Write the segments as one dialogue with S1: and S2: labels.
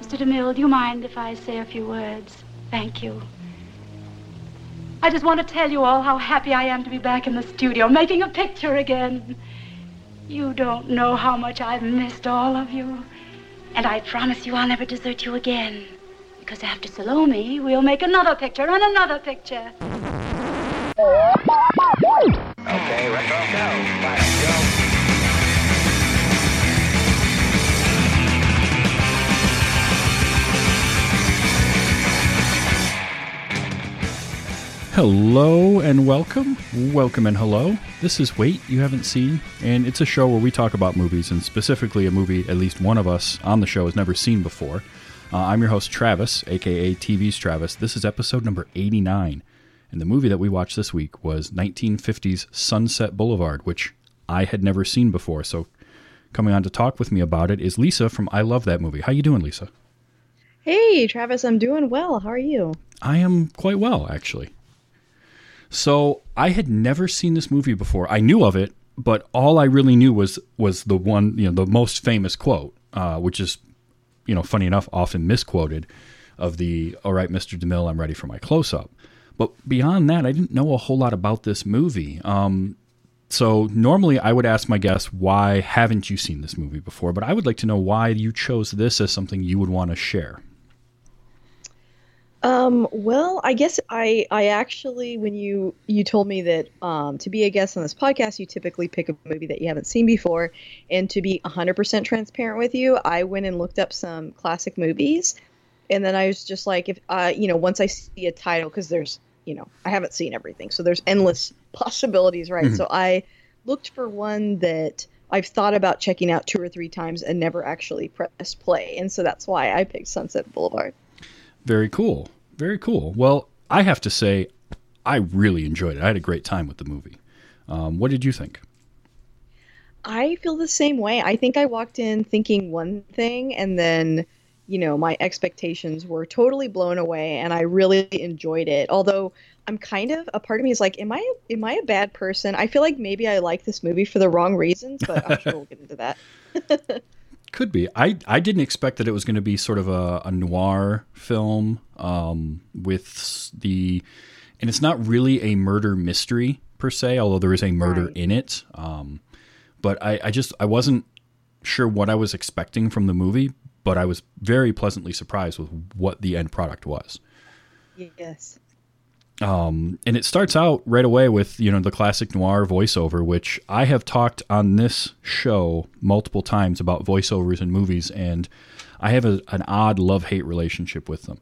S1: Mr. DeMille, do you mind if I say a few words? Thank you. I just want to tell you all how happy I am to be back in the studio, making a picture again. You don't know how much I've missed all of you. And I promise you I'll never desert you again. Because after Salome, we'll make another picture and another picture.
S2: Okay, retro go. Let's go.
S3: Hello and welcome. Welcome and hello. This is Wait You Haven't Seen, and it's a show where we talk about movies, and specifically a movie at least one of us on the show has never seen before. Uh, I'm your host, Travis, aka TV's Travis. This is episode number 89, and the movie that we watched this week was 1950's Sunset Boulevard, which I had never seen before. So, coming on to talk with me about it is Lisa from I Love That Movie. How you doing, Lisa?
S4: Hey, Travis, I'm doing well. How are you?
S3: I am quite well, actually. So I had never seen this movie before. I knew of it, but all I really knew was was the one, you know, the most famous quote, uh, which is, you know, funny enough, often misquoted, of the "All right, Mr. DeMille, I'm ready for my close up." But beyond that, I didn't know a whole lot about this movie. Um, so normally I would ask my guests, why haven't you seen this movie before? But I would like to know why you chose this as something you would want to share.
S4: Um, well, I guess I I actually when you you told me that um, to be a guest on this podcast, you typically pick a movie that you haven't seen before, and to be 100% transparent with you, I went and looked up some classic movies, and then I was just like, if uh, you know, once I see a title, because there's you know I haven't seen everything, so there's endless possibilities, right?
S3: Mhm.
S4: So I looked for one that I've thought about checking out two or three times and never actually pressed play, and so that's why I picked Sunset Boulevard.
S3: Very cool. Very cool. Well, I have to say, I really enjoyed it. I had a great time with the movie. Um, what did you think?
S4: I feel the same way. I think I walked in thinking one thing and then, you know, my expectations were totally blown away and I really enjoyed it. Although I'm kind of a part of me is like, am I am I a bad person? I feel like maybe I like this movie for the wrong reasons, but I'm sure we'll get into that.
S3: Could be. I, I didn't expect that it was going to be sort of a, a noir film um, with the. And it's not really a murder mystery per se, although there is a murder
S4: Right.
S3: in it. Um, but I, I just I wasn't sure what I was expecting from the movie, but I was very pleasantly surprised with what the end product was.
S4: yes.
S3: Um, and it starts out right away with you know the classic noir voiceover, which I have talked on this show multiple times about voiceovers in movies, and I have a, an odd love hate relationship with them.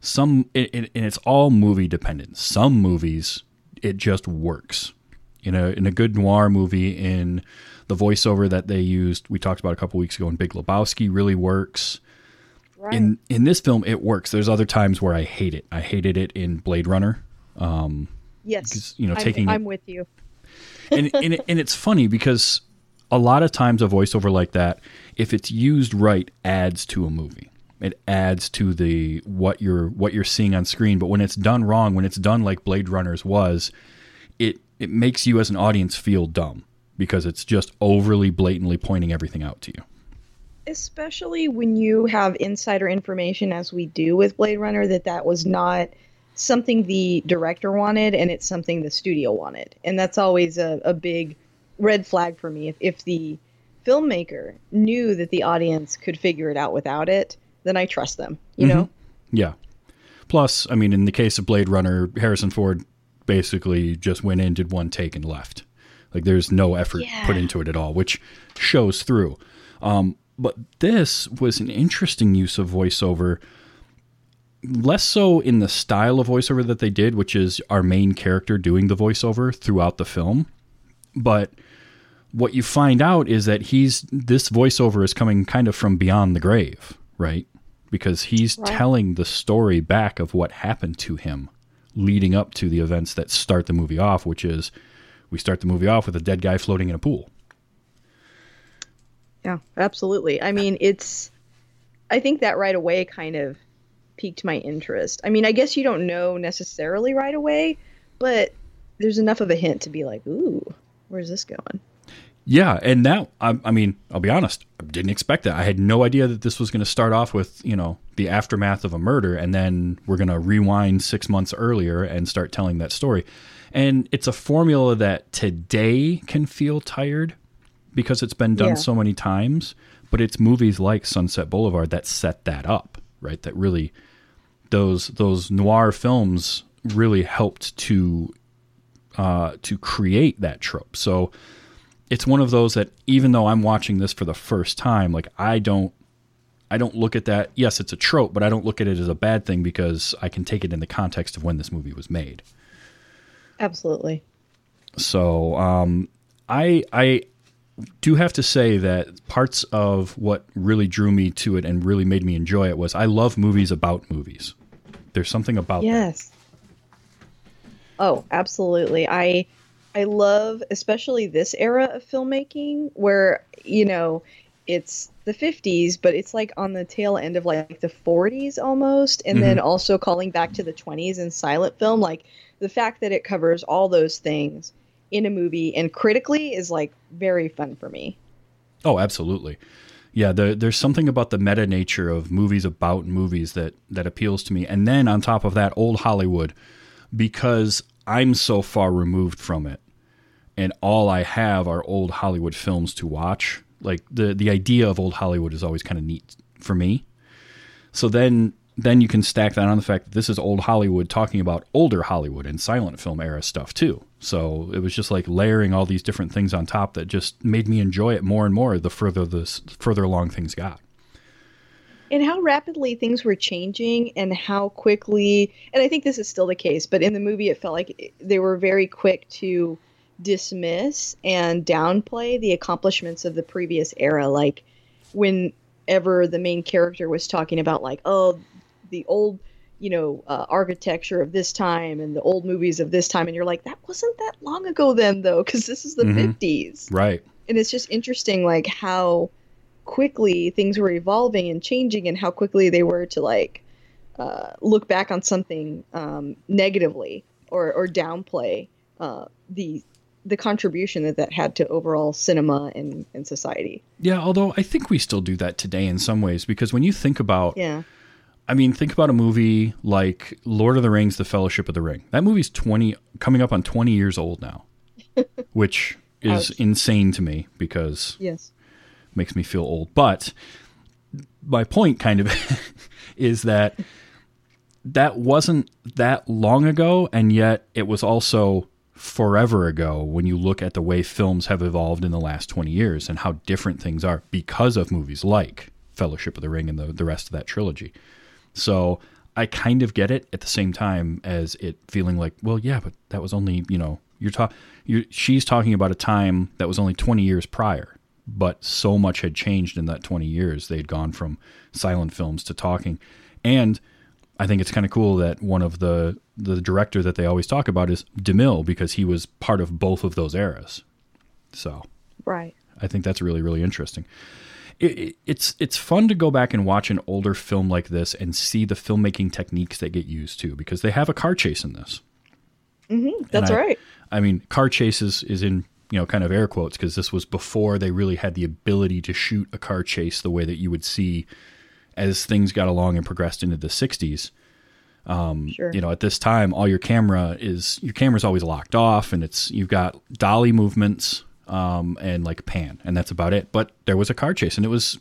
S3: Some it, it, and it's all movie dependent. Some movies it just works. In a in a good noir movie, in the voiceover that they used, we talked about a couple weeks ago in Big Lebowski, really works
S4: Right.
S3: in in this film it works there's other times where i hate it i hated it in blade runner um
S4: yes.
S3: you know,
S4: I'm,
S3: taking
S4: I'm with you.
S3: and and, and it's funny because a lot of times a voiceover like that if it's used right adds to a movie it adds to the what you're what you're seeing on screen but when it's done wrong when it's done like blade runners was it it makes you as an audience feel dumb because it's just overly blatantly pointing everything out to you
S4: especially when you have insider information as we do with blade runner that that was not something the director wanted and it's something the studio wanted and that's always a, a big red flag for me if, if the filmmaker knew that the audience could figure it out without it then i trust them you know
S3: Yeah. Plus, I mean, in the case of Blade Runner, Harrison Ford basically just went in, did one take, and left. Like, there's no effort
S4: Yeah.
S3: put into it at all, which shows through. Um, but this was an interesting use of voiceover, less so in the style of voiceover that they did, which is our main character doing the voiceover throughout the film. But what you find out is that he's this voiceover is coming kind of from beyond the grave, right? Because he's
S4: Right.
S3: telling the story back of what happened to him leading up to the events that start the movie off, which is we start the movie off with a dead guy floating in a pool.
S4: Yeah, absolutely. I mean, it's. I think that right away kind of piqued my interest. I mean, I guess you don't know necessarily right away, but there's enough of a hint to be like, ooh, where's this going?
S3: Yeah, and now I, I mean, I'll be honest, I didn't expect that. I had no idea that this was going to start off with you know the aftermath of a murder, and then we're going to rewind six months earlier and start telling that story. And it's a formula that today can feel tired because it's been done
S4: Yeah.
S3: so many times. But it's movies like Sunset Boulevard that set that up, right? That really those those noir films really helped to uh, to create that trope. So it's one of those that even though I'm watching this for the first time, like I don't I don't look at that. Yes, it's a trope, but I don't look at it as a bad thing because I can take it in the context of when this movie was made.
S4: Absolutely.
S3: So um, I I do have to say that parts of what really drew me to it and really made me enjoy it was I love movies about movies. There's something about that.
S4: Yes. Oh, absolutely. I I love especially this era of filmmaking where, you know, it's the 50s, but it's like on the tail end of like the 40s almost and then mm-hmm. also calling back to the 20s in silent film like the fact that it covers all those things in a movie and critically is like very fun for me.
S3: Oh, absolutely. Yeah, the, there's something about the meta nature of movies about movies that that appeals to me. And then on top of that, old Hollywood, because I'm so far removed from it, and all I have are old Hollywood films to watch. Like the the idea of old Hollywood is always kind of neat for me. So then then you can stack that on the fact that this is old Hollywood talking about older Hollywood and silent film era stuff too. So it was just like layering all these different things on top that just made me enjoy it more and more the further this further along things got.
S4: and how rapidly things were changing and how quickly and i think this is still the case but in the movie it felt like they were very quick to dismiss and downplay the accomplishments of the previous era like whenever the main character was talking about like oh the old you know uh, architecture of this time and the old movies of this time and you're like that wasn't that long ago then though because this is the
S3: Mhm.
S4: 50s
S3: Right.
S4: and it's just interesting like how quickly things were evolving and changing and how quickly they were to like uh, look back on something um, negatively or, or downplay uh, the the contribution that that had to overall cinema and, and society
S3: Yeah, although I think we still do that today in some ways because when you think about
S4: yeah
S3: I mean, think about a movie like Lord of the Rings: The Fellowship of the Ring. That movie's 20 coming up on 20 years old now. which is
S4: Ouch.
S3: insane to me because
S4: yes
S3: makes me feel old. But my point kind of is that that wasn't that long ago, and yet it was also forever ago when you look at the way films have evolved in the last 20 years and how different things are because of movies like Fellowship of the Ring and the, the rest of that trilogy. So I kind of get it at the same time as it feeling like, well, yeah, but that was only, you know, you're talking, she's talking about a time that was only 20 years prior but so much had changed in that 20 years. They'd gone from silent films to talking. And I think it's kind of cool that one of the the director that they always talk about is DeMille because he was part of both of those eras. So,
S4: right
S3: I think that's really really interesting. It, it, it's it's fun to go back and watch an older film like this and see the filmmaking techniques that get used too because they have a car chase in this.
S4: Mm-hmm, that's
S3: I-
S4: right
S3: I mean, car chases is in you know kind of air quotes because this was before they really had the ability to shoot a car chase the way that you would see as things got along and progressed into the 60s.
S4: sure
S3: You know, at this time, all your camera is your camera's always locked off, and it's you've got dolly movements um, and like pan, and that's about it. But there was a car chase, and it was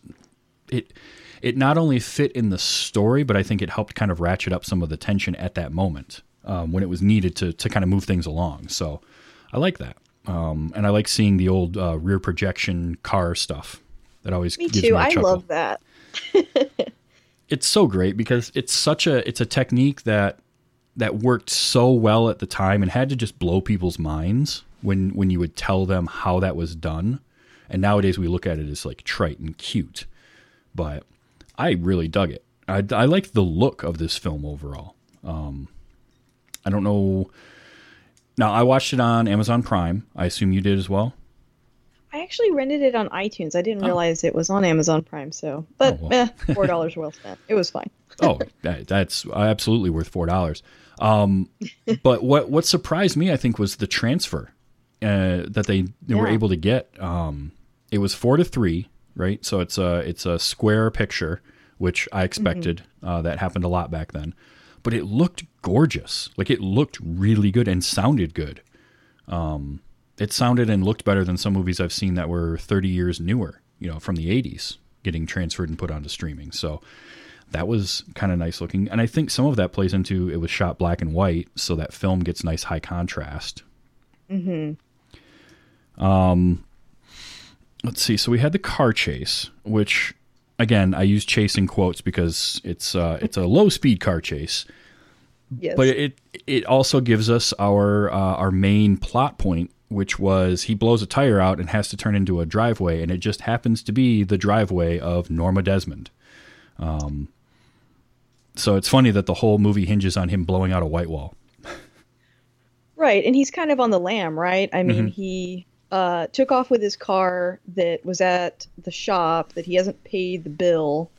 S3: it it not only fit in the story, but I think it helped kind of ratchet up some of the tension at that moment um, when it was needed to to kind of move things along. So I like that, um, and I like seeing the old uh, rear projection car stuff. That always
S4: me too
S3: me
S4: i
S3: chuckle
S4: love that
S3: it's so great because it's such a it's a technique that that worked so well at the time and had to just blow people's minds when when you would tell them how that was done. And nowadays we look at it as like trite and cute, but I really dug it. I, I liked the look of this film overall. Um, I don't know. Now I watched it on Amazon Prime. I assume you did as well.
S4: i actually rented it on itunes i didn't realize it was on amazon prime so but
S3: Oh, well.
S4: eh, four dollars well spent it was fine
S3: oh, that, that's absolutely worth four dollars. Um, but what what surprised me, I think, was the transfer uh, that they, they were able to get. Um, it was four to three, right? So it's a it's a square picture, which I expected. Uh, that happened a lot back then, but it looked gorgeous. Like it looked really good and sounded good. Um, it sounded and looked better than some movies I've seen that were 30 years newer, you know, from the 80s, getting transferred and put onto streaming. So that was kind of nice looking. And I think some of that plays into it was shot black and white, so that film gets nice high contrast. Mm-hmm. Um, let's see. So we had the car chase, which again I use chase in quotes because it's uh, it's a low speed car chase
S4: Yes.
S3: but it it also gives us our uh, our main plot point which was he blows a tire out and has to turn into a driveway and it just happens to be the driveway of Norma Desmond um so it's funny that the whole movie hinges on him blowing out a white wall
S4: Right, and he's kind of on the lam, right? I mean, he uh, took off with his car that was at the shop that he hasn't paid the bill,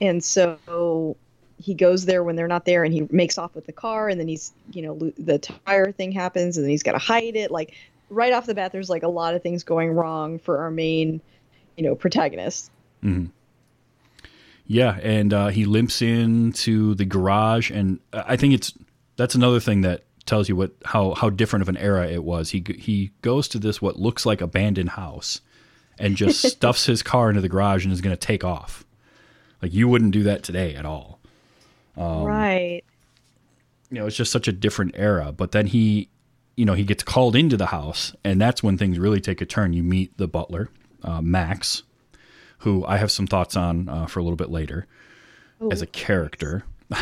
S4: and so he goes there when they're not there, and he makes off with the car, and then he's, you know, the tire thing happens, and then he's got to hide it. Like right off the bat, there's like a lot of things going wrong for our main, you know, protagonist.
S3: Yeah, and uh, he limps into the garage, and I think it's that's another thing that tells you what how how different of an era it was. He he goes to this what looks like abandoned house, and just stuffs his car into the garage and is going to take off. Like you wouldn't do that today at all. Um,
S4: right.
S3: You know, it's just such a different era. But then he, you know, he gets called into the house, and that's when things really take a turn. You meet the butler, uh, Max, who I have some thoughts on uh, for a little bit later as a character.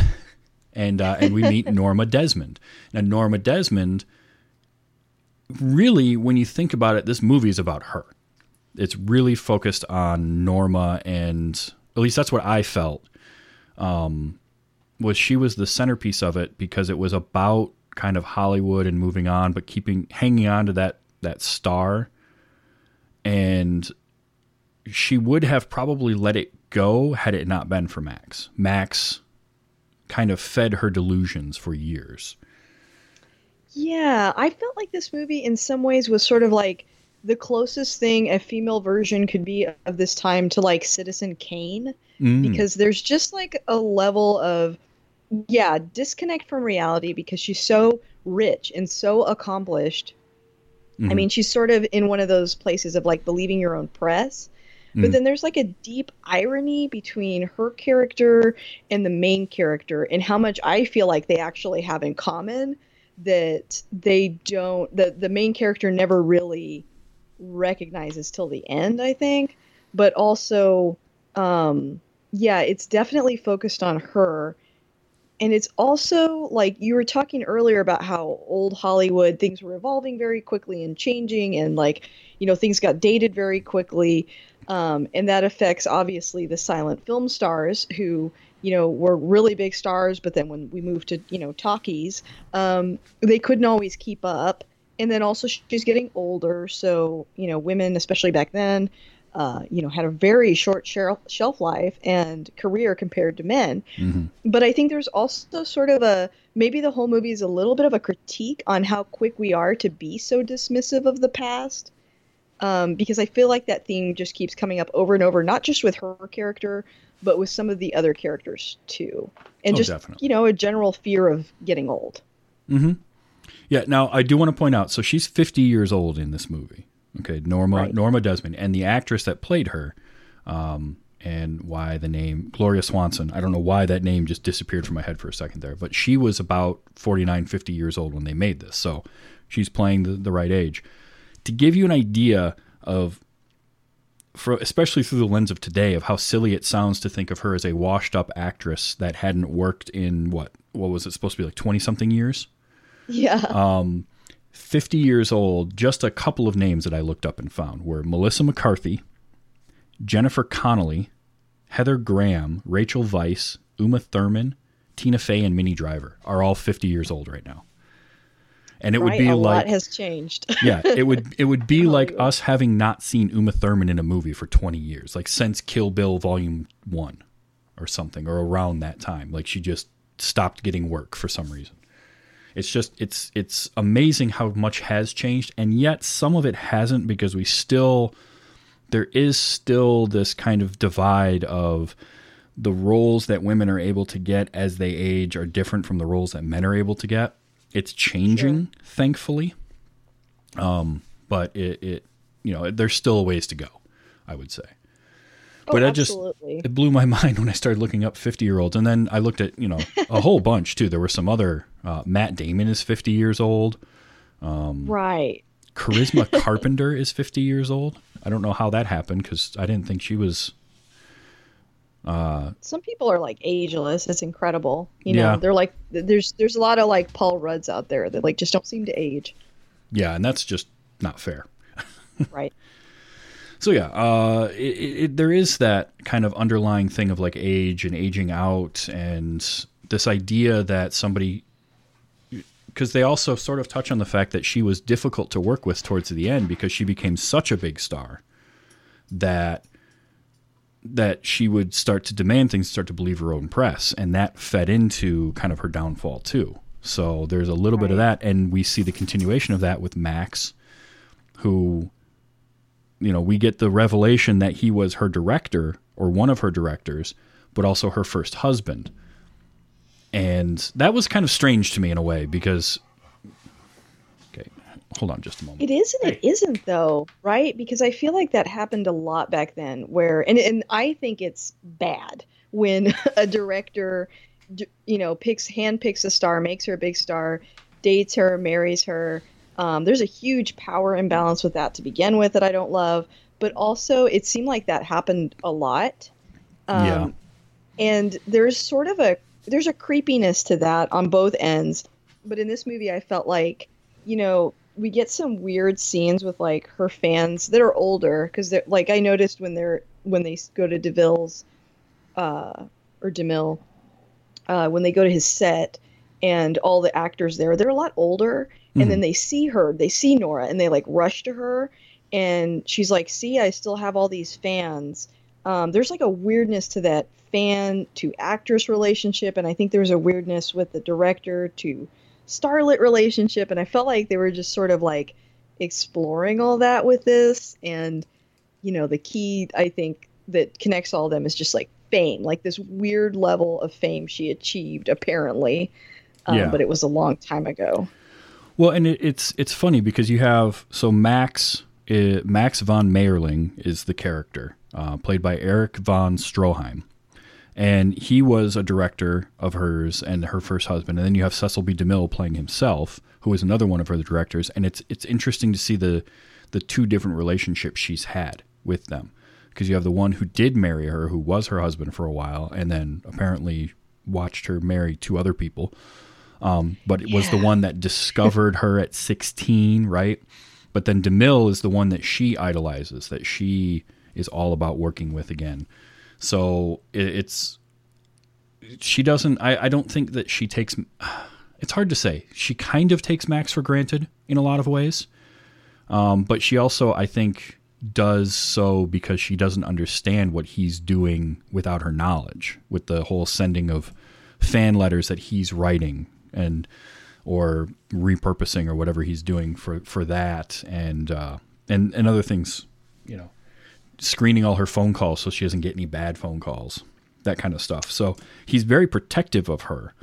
S3: and uh, and we meet Norma Desmond. Now Norma Desmond really when you think about it this movie is about her. It's really focused on Norma and at least that's what I felt. Um was she was the centerpiece of it because it was about kind of Hollywood and moving on but keeping hanging on to that that star and she would have probably let it go had it not been for Max. Max kind of fed her delusions for years.
S4: Yeah, I felt like this movie in some ways was sort of like the closest thing a female version could be of this time to like Citizen Kane
S3: Mm.
S4: because there's just like a level of yeah, disconnect from reality because she's so rich and so accomplished. I
S3: Mhm.
S4: mean, she's sort of in one of those places of like believing your own press. But
S3: Mhm.
S4: then there's like a deep irony between her character and the main character, and how much I feel like they actually have in common that they don't, the, the main character never really recognizes till the end, I think. But also, um, yeah, it's definitely focused on her. And it's also like you were talking earlier about how old Hollywood things were evolving very quickly and changing, and like, you know, things got dated very quickly. Um, and that affects obviously the silent film stars who, you know, were really big stars, but then when we moved to, you know, talkies, um, they couldn't always keep up. And then also she's getting older, so you know, women, especially back then, uh, you know, had a very short shel- shelf life and career compared to men.
S3: Mhm.
S4: But I think there's also sort of a maybe the whole movie is a little bit of a critique on how quick we are to be so dismissive of the past. Um, because I feel like that theme just keeps coming up over and over, not just with her character, but with some of the other characters too. And
S3: Oh,
S4: just,
S3: definitely.
S4: you know, a general fear of getting old.
S3: Yeah, now I do want to point out so she's 50 years old in this movie. Okay, Norma
S4: Right.
S3: Norma Desmond and the actress that played her um and why the name Gloria Swanson. I don't know why that name just disappeared from my head for a second there, but she was about 49 50 years old when they made this. So she's playing the, the right age. To give you an idea of for especially through the lens of today of how silly it sounds to think of her as a washed up actress that hadn't worked in what what was it supposed to be like 20 something years?
S4: Yeah.
S3: Um, 50 years old, just a couple of names that I looked up and found were Melissa McCarthy, Jennifer Connelly, Heather Graham, Rachel Weisz, Uma Thurman, Tina Fey, and Minnie Driver are all 50 years old right now. And it would be
S4: a
S3: like
S4: lot has changed.
S3: yeah, it would it would be oh,
S4: like
S3: us having not seen Uma Thurman in a movie for 20 years, like since Kill Bill Volume 1 or something or around that time. Like she just stopped getting work for some reason. It's just it's it's amazing how much has changed, and yet some of it hasn't because we still there is still this kind of divide of the roles that women are able to get as they age are different from the roles that men are able to get. It's changing, thankfully. Um, but it, it, you know, there's still a ways to go, I would say. But
S4: oh,
S3: I just it blew my mind when I started looking up 50 year olds, and then I looked at you know a whole bunch too. There were some other. Uh, Matt Damon is 50 years old.
S4: right.
S3: Charisma Carpenter is 50 years old. I don't know how that happened because I didn't think she was.
S4: Some people are like ageless. It's incredible. You know,
S3: Yeah.
S4: they're like there's there's a lot of like Paul Rudds out there that like just don't seem to age.
S3: Yeah, and that's just not fair.
S4: Right.
S3: So yeah, uh, it, it, there is that kind of underlying thing of like age and aging out, and this idea that somebody, because they also sort of touch on the fact that she was difficult to work with towards the end because she became such a big star that that she would start to demand things, start to believe her own press, and that fed into kind of her downfall too. So there's a little bit of that, and we see the continuation of that with Max, who you know, we get the revelation that he was her director or one of her directors, but also her first husband. And that was kind of strange to me in a way because Okay, hold on just a moment.
S4: It is and it isn't though, right? Because I feel like that happened a lot back then where and and I think it's bad when a director you know picks handpicks a star, makes her a big star, dates her, marries her. Um, there's a huge power imbalance with that to begin with that I don't love, but also it seemed like that happened a lot. Um,
S3: Yeah.
S4: And there's sort of a there's a creepiness to that on both ends. But in this movie, I felt like, you know, we get some weird scenes with like her fans that are older because they're like I noticed when they're when they go to Deville's uh, or Demille uh, when they go to his set and all the actors there they're a lot older and then they see her they see Nora and they like rush to her and she's like see I still have all these fans. Um, there's like a weirdness to that fan to actress relationship and I think there's a weirdness with the director to starlet relationship and I felt like they were just sort of like exploring all that with this and you know the key I think that connects all of them is just like fame like this weird level of fame she achieved apparently um,
S3: Yeah.
S4: but it was a long time ago
S3: Well, and it, it's it's funny because you have so Max uh, Max von Mayerling is the character uh, played by Erich von Stroheim, and he was a director of hers and her first husband. And then you have Cecil B. DeMille playing himself, who is another one of her directors. And it's it's interesting to see the the two different relationships she's had with them because you have the one who did marry her, who was her husband for a while, and then apparently watched her marry two other people Um, but it was the one that discovered her at 16, right? But then DeMille is the one that she idolizes, that she is all about working with again. So it, it's she doesn't. I, I don't think that she takes. It's hard to say. She kind of takes Max for granted in a lot of ways, um, but she also, I think, does so because she doesn't understand what he's doing without her knowledge. With the whole sending of fan letters that he's writing and or repurposing or whatever he's doing for for that and uh, and and other things, you know, screening all her phone calls so she doesn't get any bad phone calls, that kind of stuff. So he's very protective of her,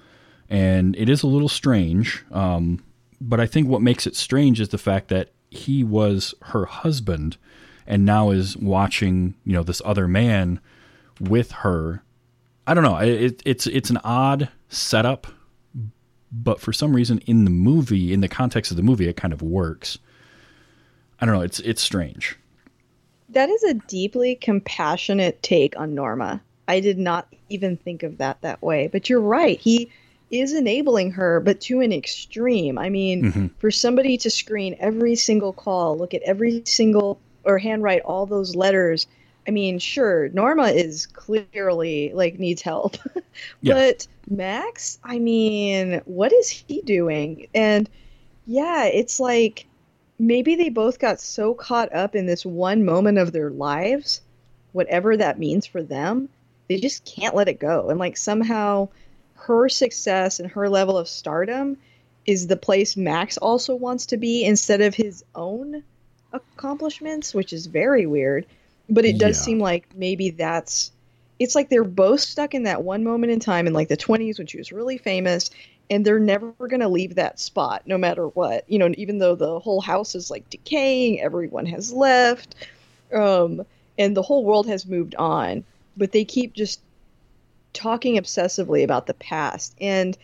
S3: and it is a little strange. Um, but I think what makes it strange is the fact that he was her husband, and now is watching you know this other man with her. I don't know. It, it's it's an odd setup, but for some reason in the movie, in the context of the movie, it kind of works. I don't know. It's it's strange.
S4: That is a deeply compassionate take on Norma. I did not even think of that that way. But you're right. He is enabling her, but to an extreme. I mean, mm-hmm. for somebody to screen every single call, look at every single, or handwrite all those letters. I mean, sure, Norma is clearly like needs help.
S3: Yeah.
S4: but Max, I mean, what is he doing? And yeah, it's like maybe they both got so caught up in this one moment of their lives, whatever that means for them, they just can't let it go. And like somehow her success and her level of stardom is the place Max also wants to be instead of his own accomplishments, which is very weird. But it does
S3: Yeah.
S4: seem like maybe that's it's like they're both stuck in that one moment in time in like the 20s when she was really famous and they're never going to leave that spot no matter what. You know, even though the whole house is like decaying, everyone has left. Um and the whole world has moved on, but they keep just talking obsessively about the past and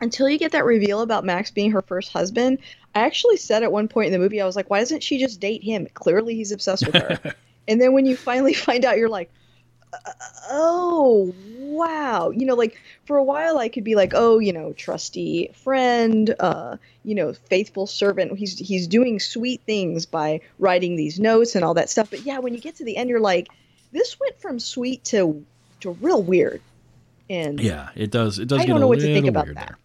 S4: until you get that reveal about Max being her first husband, I actually said at one point in the movie, I was like, why doesn't she just date him? Clearly he's obsessed with her. and then when you finally find out, you're like, "Uh, oh, wow. You know, like for a while I could be like, oh, you know, trusty friend, uh, you know, faithful servant. He's he's doing sweet things by writing these notes and all that stuff. But yeah, when you get to the end, you're like, this went from sweet to to real weird. And
S3: Yeah, it does. It does
S4: I
S3: get
S4: don't
S3: a
S4: know what to think about
S3: weird
S4: that.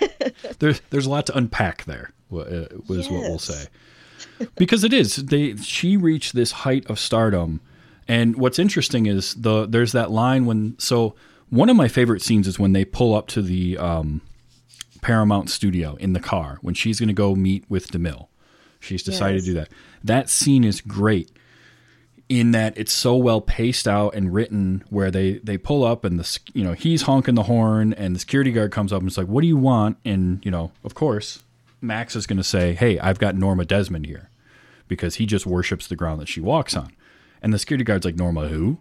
S3: there. there's there's a lot to unpack there. wa- uh, Was what we'll
S4: Yes.
S3: say because it is. They she reached this height of stardom, and what's interesting is the there's that line when so one of my favorite scenes is when they pull up to the um, Paramount studio in the car when she's going to go meet with DeMille. She's decided
S4: Yes.
S3: to do that. That scene is great in that it's so well paced out and written where they they pull up and the you know he's honking the horn and the security guard comes up and it's like what do you want and you know of course Max is going to say hey I've got Norma Desmond here because he just worships the ground that she walks on. And the security guard's like Norma who?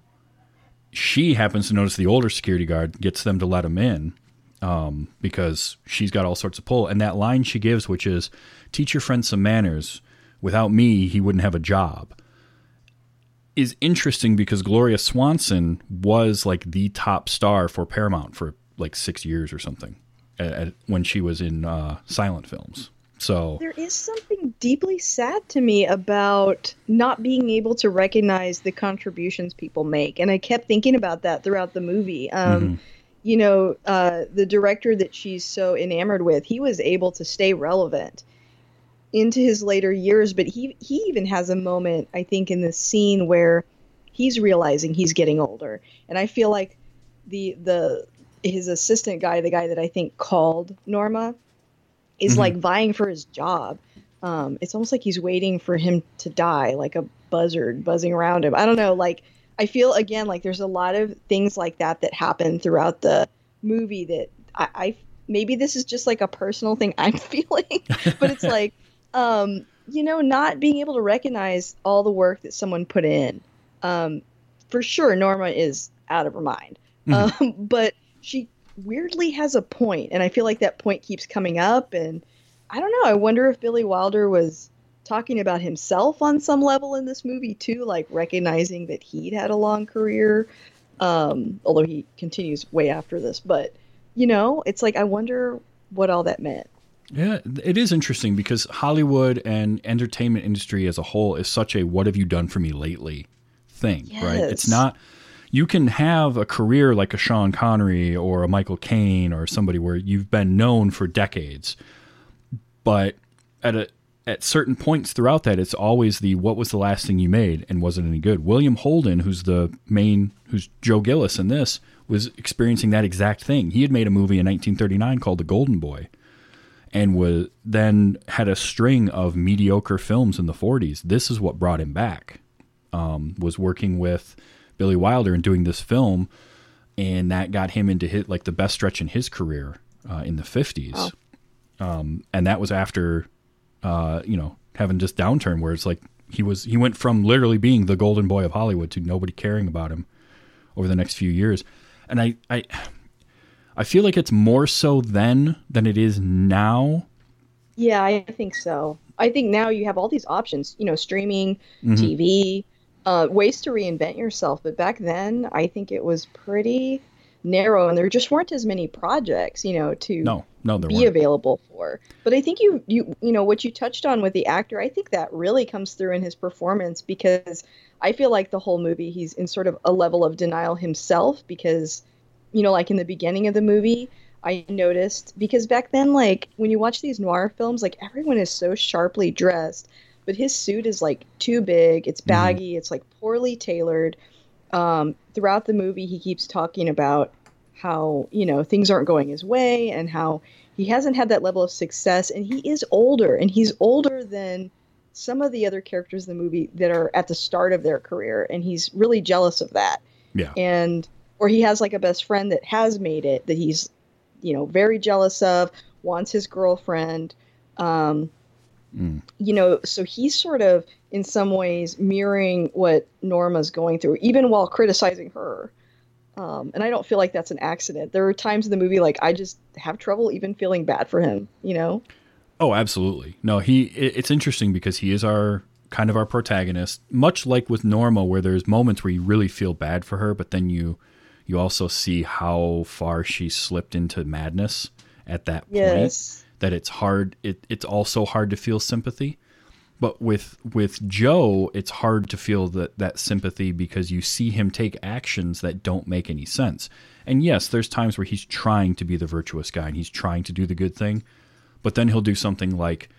S3: She happens to notice the older security guard gets them to let him in um, because she's got all sorts of pull. And that line she gives which is teach your friend some manners. Without me he wouldn't have a job. Is interesting because Gloria Swanson was like the top star for Paramount for like six years or something at, at- when she was in uh, silent films. So
S4: There is something deeply sad to me about not being able to recognize the contributions people make. And I kept thinking about that throughout the movie. Um, You know, uh, the director that she's so enamored with, he was able to stay relevant into his later years, but he, he even has a moment, I think, in this scene where he's realizing he's getting older. And I feel like the, the, his assistant guy, the guy that I think called Norma, is
S3: Mhm.
S4: like vying for his job. Um, it's almost like he's waiting for him to die, like a buzzard buzzing around him. I don't know. Like I feel again like there's a lot of things like that that happen throughout the movie that I, I maybe this is just like a personal thing I'm feeling, but it's like um, you know not being able to recognize all the work that someone put in. Um, for sure, Norma is out of her mind, um, but she weirdly has a point, and I feel like that point keeps coming up. And I don't know. I wonder if Billy Wilder was talking about himself on some level in this movie too, like recognizing that he'd had a long career. Um, although he continues way after this, but you know, it's like I wonder what all that meant.
S3: yeah, it is interesting because Hollywood and entertainment industry as a whole is such a "what have you done for me lately" thing, right? It's not. You can have a career like a Sean Connery or a Michael Caine or somebody where you've been known for decades, but at a at certain points throughout that, it's always the what was the last thing you made and was it any good? William Holden, who's the main, who's Joe Gillis in this, was experiencing that exact thing. He had made a movie in 1939 called The Golden Boy, and was then had a string of mediocre films in the 40s. This is what brought him back. Um, was working with Billy Wilder and doing this film, and that got him into hit like the best stretch in his career uh, in the 50s. Um, and that was after uh, you know, having this downturn where it's like he was he went from literally being the golden boy of Hollywood to nobody caring about him over the next few years. And I I I feel like it's more so then than it is now.
S4: Yeah, I think so. I think now you have all these options, you know, streaming, TV, uh, ways to reinvent yourself. But back then, I think it was pretty narrow, and there just weren't as many projects, you know, to
S3: No, no, there
S4: be
S3: weren't.
S4: available for. But I think you you you know what you touched on with the actor, I think that really comes through in his performance because I feel like the whole movie he's in sort of a level of denial himself because you know like in the beginning of the movie I noticed because back then like when you watch these noir films like everyone is so sharply dressed but his suit is like too big, it's baggy, it's like poorly tailored. Um, throughout the movie he keeps talking about how you know things aren't going his way and how he hasn't had that level of success and he is older and he's older than some of the other characters in the movie that are at the start of their career and he's really jealous of that
S3: Yeah.
S4: and or he has like a best friend that has made it that he's you know very jealous of wants his girlfriend um
S3: Mm.
S4: you know so he's sort of in some ways mirroring what norma's going through even while criticizing her um, and i don't feel like that's an accident there are times in the movie like i just have trouble even feeling bad for him you know
S3: Oh, absolutely. No, he. it- It's interesting because he is our kind of our protagonist, much like with Norma, where there's moments where you really feel bad for her, but then you you also see how far she slipped into madness at that point. That it's hard. It, it's also hard to feel sympathy. But with with Joe, it's hard to feel that that sympathy because you see him take actions that don't make any sense. And yes, there's times where he's trying to be the virtuous guy and he's trying to do the good thing, but then he'll do something like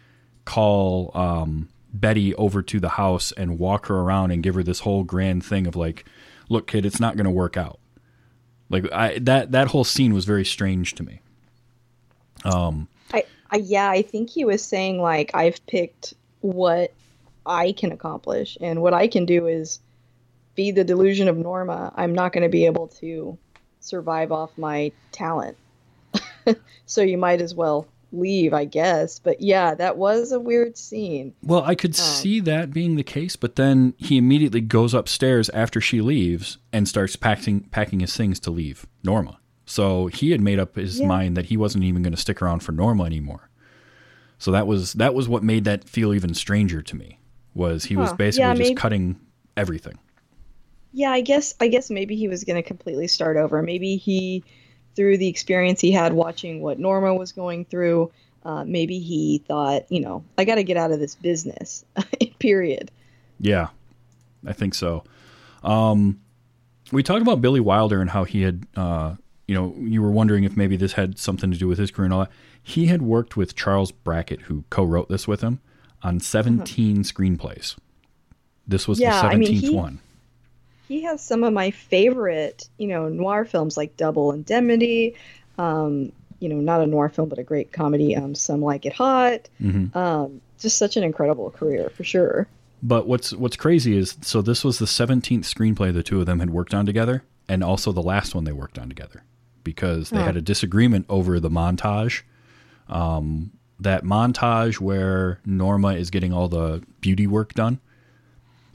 S3: call um, Betty over to the house and walk her around and give her this whole grand thing of like, "Look, kid, it's not going to work out." Like I that that whole scene was very strange to me. Um,
S4: I, I yeah i think he was saying like i've picked what i can accomplish and what i can do is be the delusion of norma. I'm not going to be able to survive off my talent. So you might as well leave i guess. But yeah that was a weird scene.
S3: Well, I could um, see that being the case, but then he immediately goes upstairs after she leaves and starts packing packing his things to leave Norma. So he had made up his
S4: Yeah.
S3: mind that he wasn't even going to stick around for Norma anymore. So that was that was what made that feel even stranger to me. Was he was basically
S4: Yeah,
S3: just
S4: maybe-
S3: cutting everything.
S4: yeah i guess i guess maybe he was going to completely start over maybe he through the experience he had watching what norma was going through uh, maybe he thought you know i got to get out of this business period
S3: Yeah, I think so. Um, we talked about Billy Wilder and how he had, uh, you know, you were wondering if maybe this had something to do with his career and all that. He had worked with Charles Brackett, who co-wrote this with him, on 17 screenplays. This was
S4: Yeah,
S3: the
S4: I mean,
S3: 17th
S4: he-
S3: one.
S4: he has some of my favorite, you know, noir films like Double Indemnity. Um, you know, not a noir film, but a great comedy. Um, Some Like It Hot.
S3: Mhm.
S4: Um, just such an incredible career for sure.
S3: But what's what's crazy is so this was the 17th screenplay the two of them had worked on together, and also the last one they worked on together, because they
S4: Huh.
S3: had a disagreement over the montage. Um, that montage where Norma is getting all the beauty work done.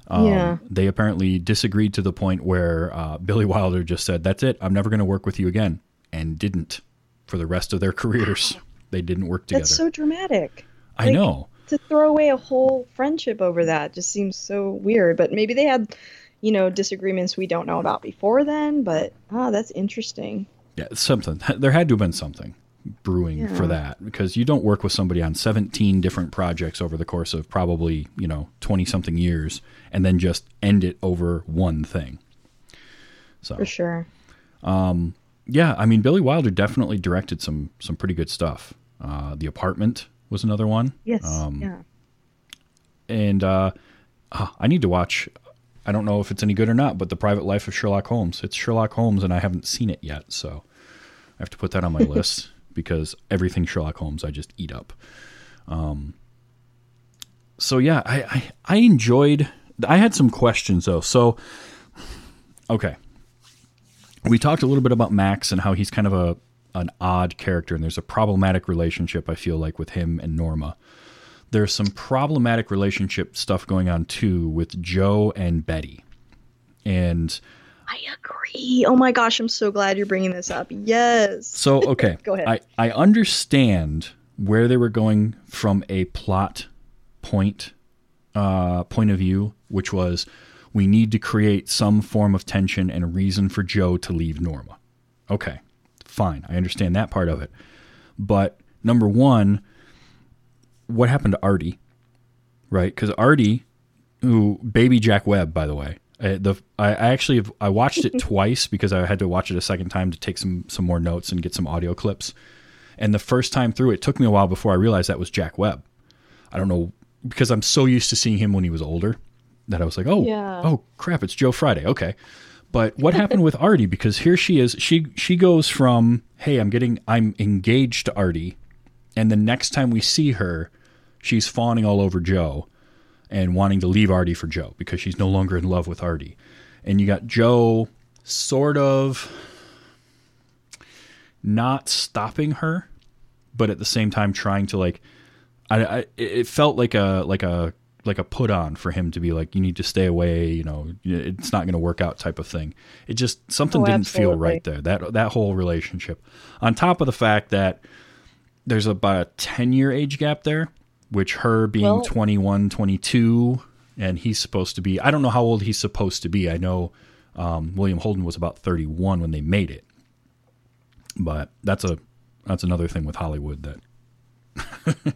S3: Um,
S4: Yeah.
S3: They apparently disagreed to the point where uh, Billy Wilder just said, "That's it. I'm never going to work with you again," and didn't for the rest of their careers. They didn't work together.
S4: That's so dramatic.
S3: I
S4: like-
S3: know.
S4: To throw away a whole friendship over that just seems so weird. But maybe they had, you know, disagreements we don't know about before then. But ah, that's interesting.
S3: Yeah, something. There had to have been something brewing for that because you don't work with somebody on 17 different projects over the course of probably, you know, 20 something years and then just end it over one thing. So,
S4: For sure.
S3: yeah, I mean Billy Wilder definitely directed some some pretty good stuff. Uh, the Apartment was another one.
S4: Yes.
S3: Um,
S4: yeah.
S3: And uh, ah, I need to watch I don't know if it's any good or not, but The Private Life of Sherlock Holmes. It's Sherlock Holmes and I haven't seen it yet, so I have to put that on my list because everything Sherlock Holmes I just eat up. Um, so yeah, I, I I enjoyed. I had some questions though. So okay, we talked a little bit about Max and how he's kind of a an odd character, and there's a problematic relationship I feel like with him and Norma. There's some problematic relationship stuff going on too with Joe and Betty, and
S4: I agree. Oh my gosh, I'm so glad you're bringing this up. Yes.
S3: So okay,
S4: Go ahead.
S3: I I understand where they were going from a plot point uh, point of view, which was we need to create some form of tension and a reason for Joe to leave Norma. Okay, fine, I understand that part of it, but number one, what happened to Artie? Right, because Artie, who baby Jack Webb, by the way. Uh, the I, I actually have, I watched it twice because I had to watch it a second time to take some some more notes and get some audio clips. And the first time through, it took me a while before I realized that was Jack Webb. I don't know because I'm so used to seeing him when he was older that I was like, oh,
S4: Yeah.
S3: oh crap, it's Joe Friday. Okay, But what happened with Artie? Because here she is. She she goes from hey, I'm getting I'm engaged to Artie, and the next time we see her, she's fawning all over Joe, and wanting to leave Artie for Joe because she's no longer in love with Artie, and you got Joe sort of not stopping her, but at the same time trying to like, I, I it felt like a like a like a put on for him to be like you need to stay away you know it's not going to work out type of thing. It just something
S4: Oh,
S3: didn't feel right there. That that whole relationship. On top of the fact that there's about a 10 year age gap there which her being
S4: Well-
S3: 21 22 and he's supposed to be i don't know how old he's supposed to be. I know um, william holden was about 31 when they made it. But that's a that's another thing with hollywood that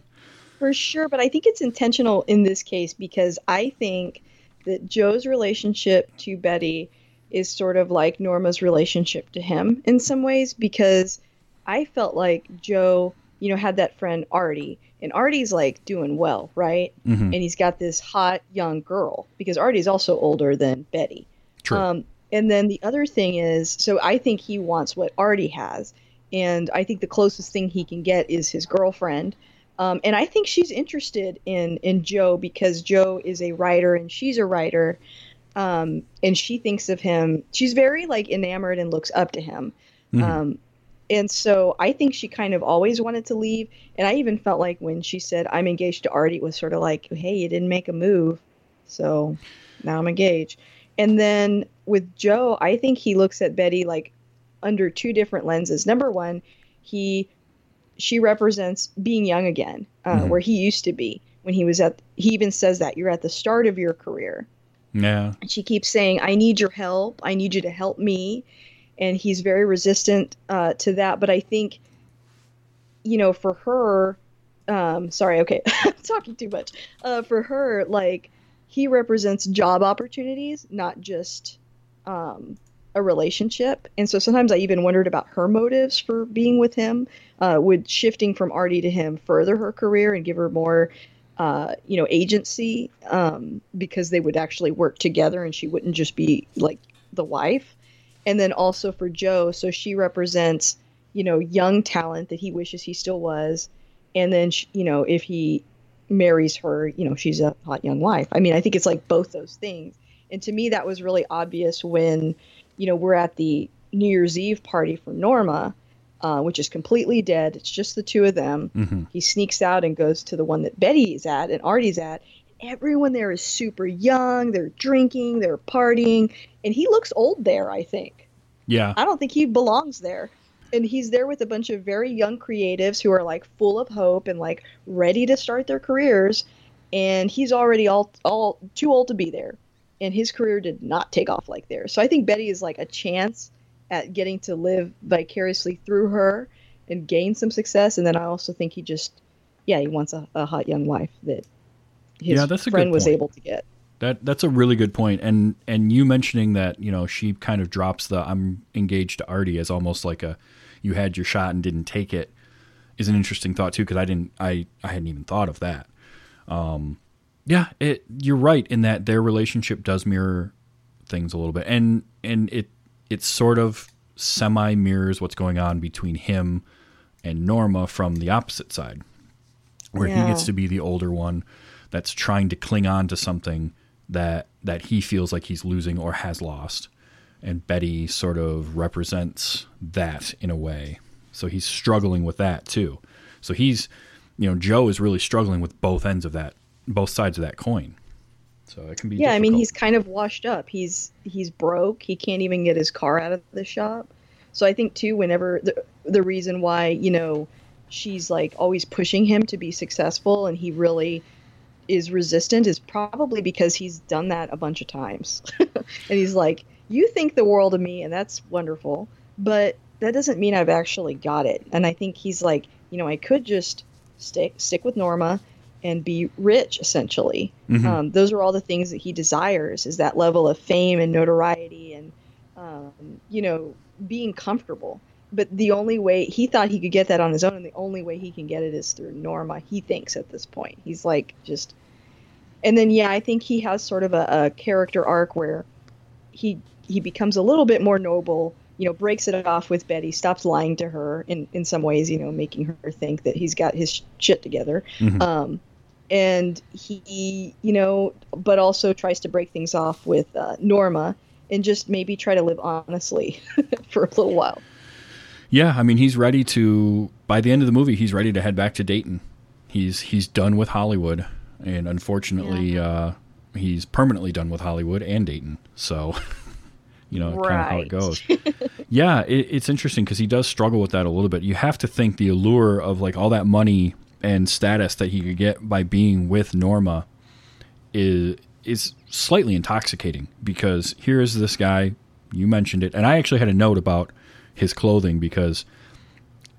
S4: For sure, but I think it's intentional in this case because I think that Joe's relationship to Betty is sort of like Norma's relationship to him in some ways because I felt like Joe, you know, had that friend Artie, and Artie's like doing well, right?
S3: Mhm.
S4: And he's got this hot young girl because Artie's also older than Betty.
S3: true
S4: Um, and then the other thing is, so I think he wants what Artie has, and I think the closest thing he can get is his girlfriend. Um, and I think she's interested in in Joe because Joe is a writer and she's a writer, um, and she thinks of him. She's very like enamored and looks up to him.
S3: Mhm.
S4: Um, and so I think she kind of always wanted to leave. And I even felt like when she said, I'm engaged to Artie, it was sort of like, hey, you didn't make a move. So now I'm engaged. And then with Joe, I think he looks at Betty like under two different lenses. Number one, he she represents being young again, uh,
S3: Mhm.
S4: where he used to be when he was at. He even says that you're at the start of your career.
S3: yeah
S4: And she keeps saying, I need your help. I need you to help me. And he's very resistant uh, to that. But I think, you know, for her, um, sorry, okay, talking too much. Uh, for her, like, he represents job opportunities, not just um, a relationship. And so sometimes I even wondered about her motives for being with him. Uh, would shifting from Artie to him further her career and give her more uh, you know, agency um, because they would actually work together and she wouldn't just be like the wife. And then also for Joe, so she represents, you know, young talent that he wishes he still was. And then, sh- you know, if he marries her, you know, she's a hot young wife. I mean, I think it's like both those things. And to me, that was really obvious when, you know, we're at the New Year's Eve party for Norma, uh, which is completely dead. It's just the two of them
S3: hmm
S4: he sneaks out and goes to the one that Betty's at and Artie's at. Everyone there is super young. They're drinking, they're partying, and he looks old there, I think.
S3: yeah
S4: I don't think he belongs there. And he's there with a bunch of very young creatives who are like full of hope and like ready to start their careers. And he's already all all too old to be there. And his career did not take off like theirs. So I think Betty is like a chance at getting to live vicariously through her and gain some success. And then I also think he just, yeah, he wants a, a hot young wife that his
S3: Yeah, that's a good
S4: friend was
S3: point.
S4: able to get.
S3: That that's a really good point, and and you mentioning that you know she kind of drops the I'm engaged to Artie as almost like a you had your shot and didn't take it is an interesting thought too because I didn't I I hadn't even thought of that. Um, yeah, it you're right in that their relationship does mirror things a little bit, and and it it sort of semi mirrors what's going on between him and Norma from the opposite side, where he gets to be the older one that's trying to cling on to something that that he feels like he's losing or has lost. And Betty sort of represents that in a way. So he's struggling with that too. So he's you know Joe is really struggling with both ends of that both sides of that coin. So it can be
S4: yeah i mean he's kind of washed up. He's he's broke. He can't even get his car out of the shop. So i think too whenever the, the reason why you know she's like always pushing him to be successful and he really is resistant is probably because he's done that a bunch of times. And he's like you think the world of me and that's wonderful but that doesn't mean i've actually got it. And i think he's like you know i could just stick stick with norma and be rich essentially.
S3: Mhm.
S4: um, those are all the things that he desires is that level of fame and notoriety and um, you know being comfortable but the only way he thought he could get that on his own and the only way he can get it is through norma he thinks at this point he's like just and then yeah i think he has sort of a, a character arc where he he becomes a little bit more noble. You know, breaks it off with Betty, stops lying to her in in some ways. You know, making her think that he's got his shit together.
S3: Mhm.
S4: Um, and he, you know, but also tries to break things off with uh, Norma and just maybe try to live honestly for a little while.
S3: Yeah, I mean, he's ready to. By the end of the movie, he's ready to head back to Dayton. He's he's done with Hollywood, and unfortunately, uh, he's permanently done with Hollywood and Dayton. So, you know, kind of how it goes. yeah, it, it's interesting because he does struggle with that a little bit. You have to think the allure of like all that money and status that he could get by being with Norma is is slightly intoxicating because here is this guy you mentioned it and I actually had a note about his clothing because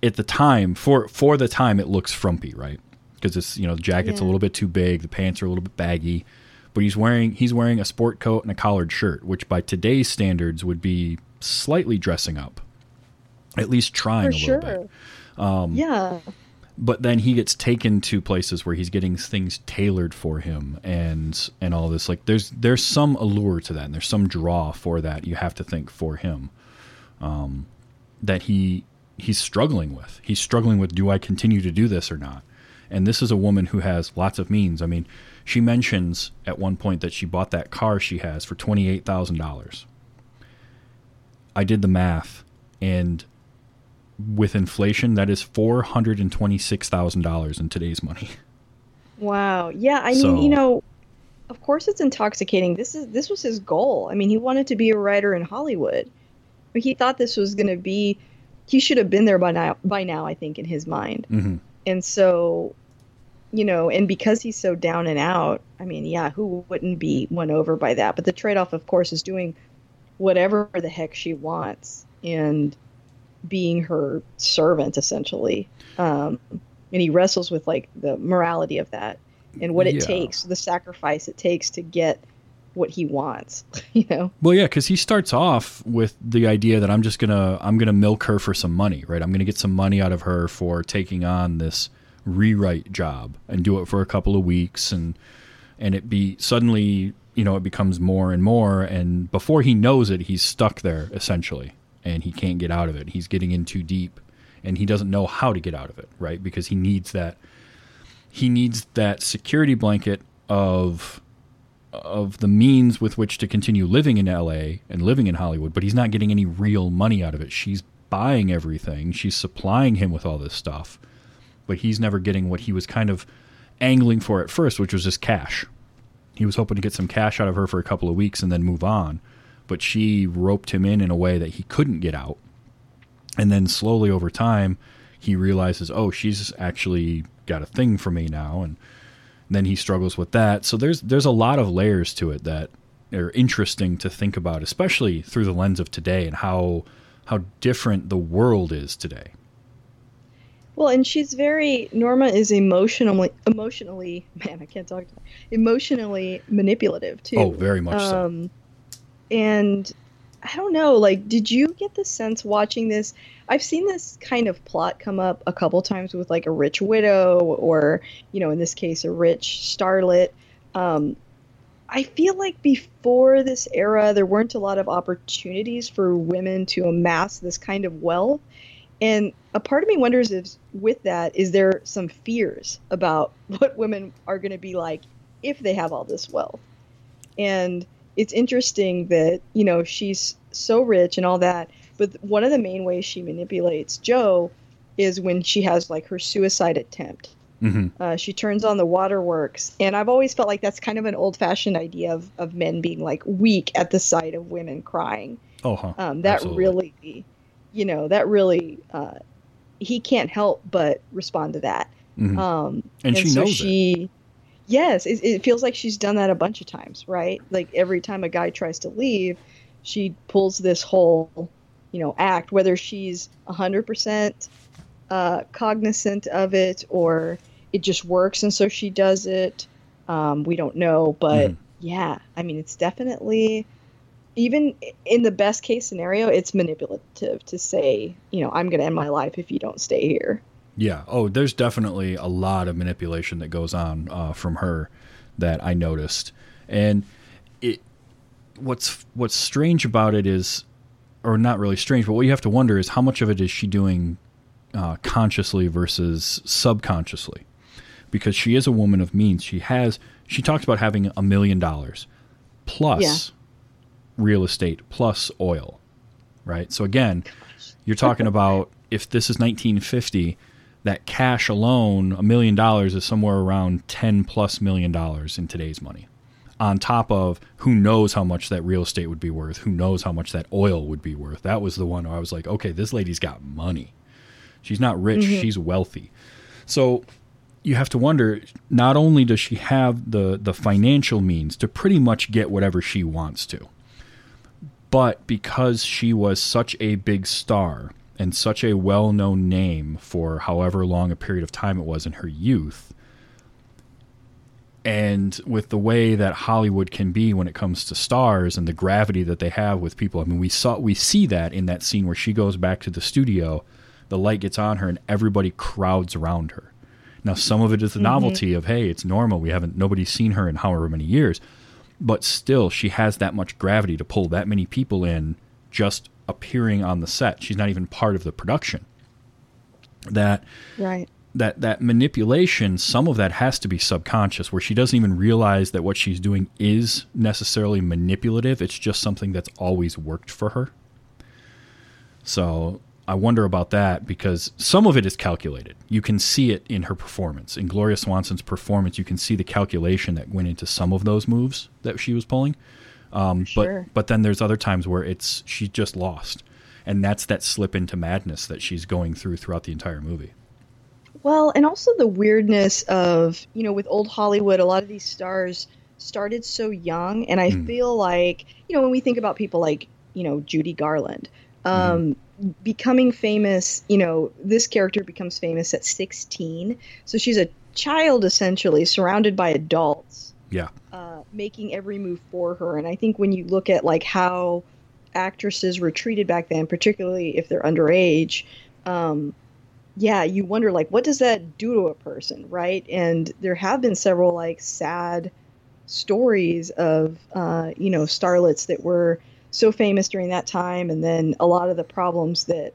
S3: at the time for for the time it looks frumpy right because it's you know the jacket's a little bit too big the pants are a little bit baggy but he's wearing he's wearing a sport coat and a collared shirt which by today's standards would be slightly dressing up at least trying
S4: For
S3: a
S4: sure.
S3: little bit Um,
S4: yeah.
S3: but then he gets taken to places where he's getting things tailored for him and and all this like there's there's some allure to that and there's some draw for that you have to think for him um, that he he's struggling with he's struggling with do i continue to do this or not and this is a woman who has lots of means i mean she mentions at one point that she bought that car she has for $28000 i did the math and with inflation, that is four hundred and twenty-six thousand dollars in today's money.
S4: Wow. Yeah. I mean,
S3: So-
S4: you know, of course it's intoxicating. This is this was his goal. I mean, he wanted to be a writer in Hollywood. But He thought this was going to be. He should have been there by now. By now, I think, in his mind.
S3: Mm-hmm.
S4: And so, you know, and because he's so down and out, I mean, yeah, who wouldn't be won over by that? But the trade off, of course, is doing whatever the heck she wants and being her servant, essentially. Um, and he wrestles with like the morality of that and what it
S3: Yeah.
S4: takes, the sacrifice it takes to get what he wants, you know?
S3: Well, yeah, because he starts off with the idea that I'm just gonna I'm gonna milk her for some money, right? I'm gonna get some money out of her for taking on this rewrite job and do it for a couple of weeks, and and it be suddenly you know it becomes more and more, and before he knows it, he's stuck there essentially, and he can't get out of it. He's getting in too deep, and he doesn't know how to get out of it, right? Because he needs that he needs that security blanket of of the means with which to continue living in LA and living in Hollywood, but he's not getting any real money out of it. She's buying everything, she's supplying him with all this stuff, but he's never getting what he was kind of angling for at first, which was just cash. He was hoping to get some cash out of her for a couple of weeks and then move on, but she roped him in in a way that he couldn't get out. And then slowly over time, he realizes, oh, she's actually got a thing for me now, and then he struggles with that. So there's there's a lot of layers to it that are interesting to think about, especially through the lens of today and how how different the world is today.
S4: Well, and she's very Norma is emotionally emotionally man, I can't talk. Emotionally manipulative too.
S3: Oh, very much so.
S4: Um, and I don't know, like, did you get the sense watching this? I've seen this kind of plot come up a couple times with like a rich widow, or you know, in this case, a rich starlet. Um, I feel like before this era, there weren't a lot of opportunities for women to amass this kind of wealth. And a part of me wonders if, with that, is there some fears about what women are going to be like if they have all this wealth? And it's interesting that, you know, she's so rich and all that. But one of the main ways she manipulates Joe is when she has like her suicide attempt.
S3: hmm
S4: Uh, she turns on the waterworks. And I've always felt like that's kind of an old fashioned idea of, of men being like weak at the sight of women crying
S3: Oh, huh.
S4: um, that
S3: Absolutely.
S4: really you know that really uh, he can't help but respond to that
S3: Mhm.
S4: um,
S3: and she
S4: so
S3: knows it.
S4: Yes it, it feels like she's done that a bunch of times right like every time a guy tries to leave she pulls this whole you know act whether she's 100% uh, cognizant of it or it just works and so she does it um, we don't know but
S3: Mhm.
S4: yeah i mean it's definitely even in the best case scenario it's manipulative to say you know i'm going to end my life if you don't stay here
S3: Yeah. Oh, there's definitely a lot of manipulation that goes on uh, from her that I noticed, and it what's what's strange about it is, or not really strange, but what you have to wonder is how much of it is she doing uh, consciously versus subconsciously, because she is a woman of means. She has she talks about having a million dollars plus
S4: Yeah.
S3: real estate plus oil, right? So again, you're talking about if this is 1950, that cash alone, a million dollars is somewhere around 10 plus million dollars in today's money. On top of who knows how much that real estate would be worth, who knows how much that oil would be worth. That was the one where I was like, okay, this lady's got money. She's not rich, mm-hmm. she's wealthy. So you have to wonder not only does she have the the financial means to pretty much get whatever she wants to but because she was such a big star and such a well-known name for however long a period of time it was in her youth. And with the way that Hollywood can be when it comes to stars and the gravity that they have with people I mean we saw we see that in that scene where she goes back to the studio the light gets on her and everybody crowds around her. Now some of it is the mm-hmm. novelty of hey it's Norma we haven't nobody's seen her in however many years but still she has that much gravity to pull that many people in just appearing on the set. She's not even part of the production. That
S4: Right.
S3: that that manipulation some of that has to be subconscious where she doesn't even realize that what she's doing is necessarily manipulative. It's just something that's always worked for her. So i wonder about that because some of it is calculated. You can see it in her performance. In gloria swanson's performance you can see the calculation that went into some of those moves that she was pulling um,
S4: Sure.
S3: but but then there's other times where it's she's just lost and that's that slip into madness that she's going through throughout the entire movie
S4: Well, and also the weirdness of, you know, with old Hollywood, a lot of these stars started so young. And I
S3: Mm.
S4: feel like, you know, when we think about people like, you know, Judy Garland, um, becoming famous, you know, this character becomes famous at 16. So she's a child essentially surrounded by adults
S3: yeah
S4: uh, making every move for her. And I think when you look at like how actresses were treated back then, particularly if they're underage, um, yeah, you wonder like what does that do to a person, right? And there have been several like sad stories of uh, you know starlets that were so famous during that time, and then a lot of the problems that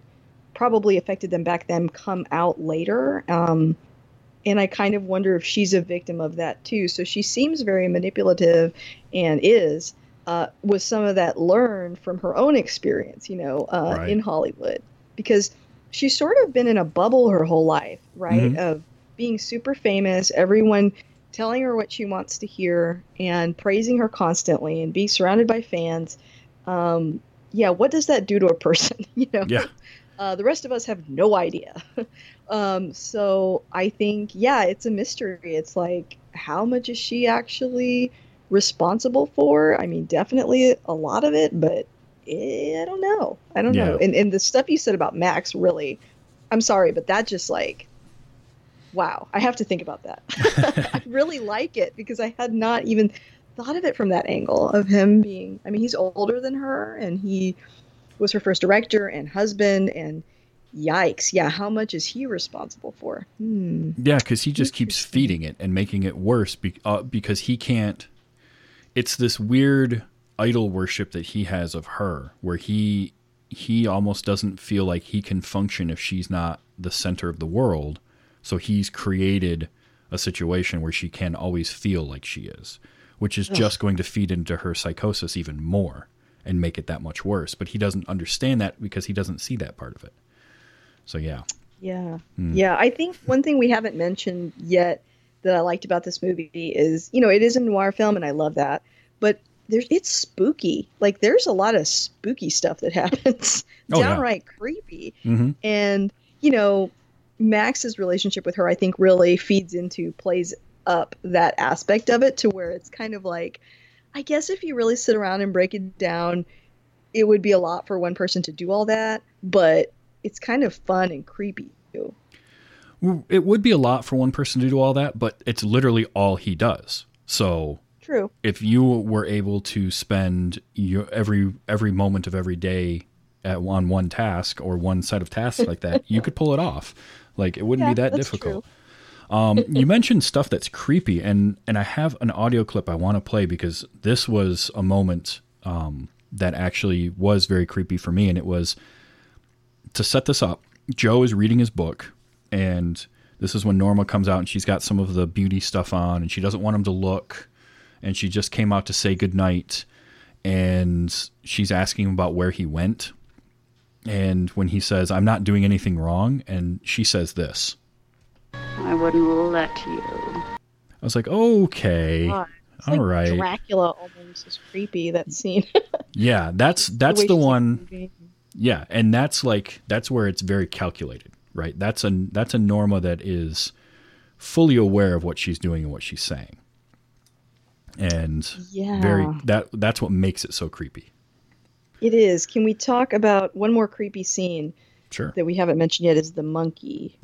S4: probably affected them back then come out later. Um, and I kind of wonder if she's a victim of that too. So she seems very manipulative, and is. Uh, was some of that learned from her own experience, you know, uh,
S3: Right.
S4: in Hollywood, because she's sort of been in a bubble her whole life, right?
S3: Mhm.
S4: Of being super famous, everyone telling her what she wants to hear and praising her constantly and being surrounded by fans. Um, yeah, what does that do to a person? you know,
S3: Yeah.
S4: uh, the rest of us have no idea. um, so I think, yeah, it's a mystery. It's like, how much is she actually responsible for? I mean, definitely a lot of it, but eh, I don't know. I don't know. And, and the stuff you said about Max, really, I'm sorry, but that just like, wow, I have to think about that. I really like it because I had not even thought of it from that angle of him being, I mean, he's older than her and he was her first director and husband and yikes. Yeah, how much is he responsible for? Hmm.
S3: Yeah, because he just keeps feeding it and making it worse be, uh, because he can't. It's this weird idol worship that he has of her, where he he almost doesn't feel like he can function if she's not the center of the world. So he's created a situation where she can always feel like she is, which is just going to feed into her psychosis even more and make it that much worse. But he doesn't understand that because he doesn't see that part of it. So yeah,
S4: Yeah.
S3: Hmm.
S4: Yeah. I think one thing we haven't mentioned yet that I liked about this movie is, you know, it is a noir film and I love that, but there's it's spooky. Like there's a lot of spooky stuff that happens.
S3: Oh, yeah.
S4: Downright creepy.
S3: hmm
S4: And, you know, Max's relationship with her I think really feeds into plays up that aspect of it to where it's kind of like I guess if you really sit around and break it down, it would be a lot for one person to do all that, but it's kind of fun and creepy too.
S3: It would be a lot for one person to do all that, but it's literally all he does. So
S4: True.
S3: if you were able to spend your every every moment of every day at on one task or one set of tasks like that, you could pull it off. Like it wouldn't
S4: Yeah,
S3: be that difficult. Um, you mentioned stuff that's creepy, and and I have an audio clip I want to play because this was a moment um, that actually was very creepy for me, and it was to set this up. Joe is reading his book, and this is when Norma comes out, and she's got some of the beauty stuff on, and she doesn't want him to look, and she just came out to say goodnight, and she's asking him about where he went, and when he says, "I'm not doing anything wrong," and she says this.
S1: I wouldn't let you.
S3: I was like, okay,
S4: it's
S3: all
S4: like
S3: right,
S4: Dracula almost is creepy. That scene.
S3: yeah, that's that's the
S4: she's
S3: one. Yeah, and that's like that's where it's very calculated, right? That's a that's a Norma that is fully aware of what she's doing and what she's saying, and
S4: Yeah.
S3: very that that's what makes it so creepy.
S4: It is. Can we talk about one more creepy scene
S3: Sure.
S4: that we haven't mentioned yet? Is the monkey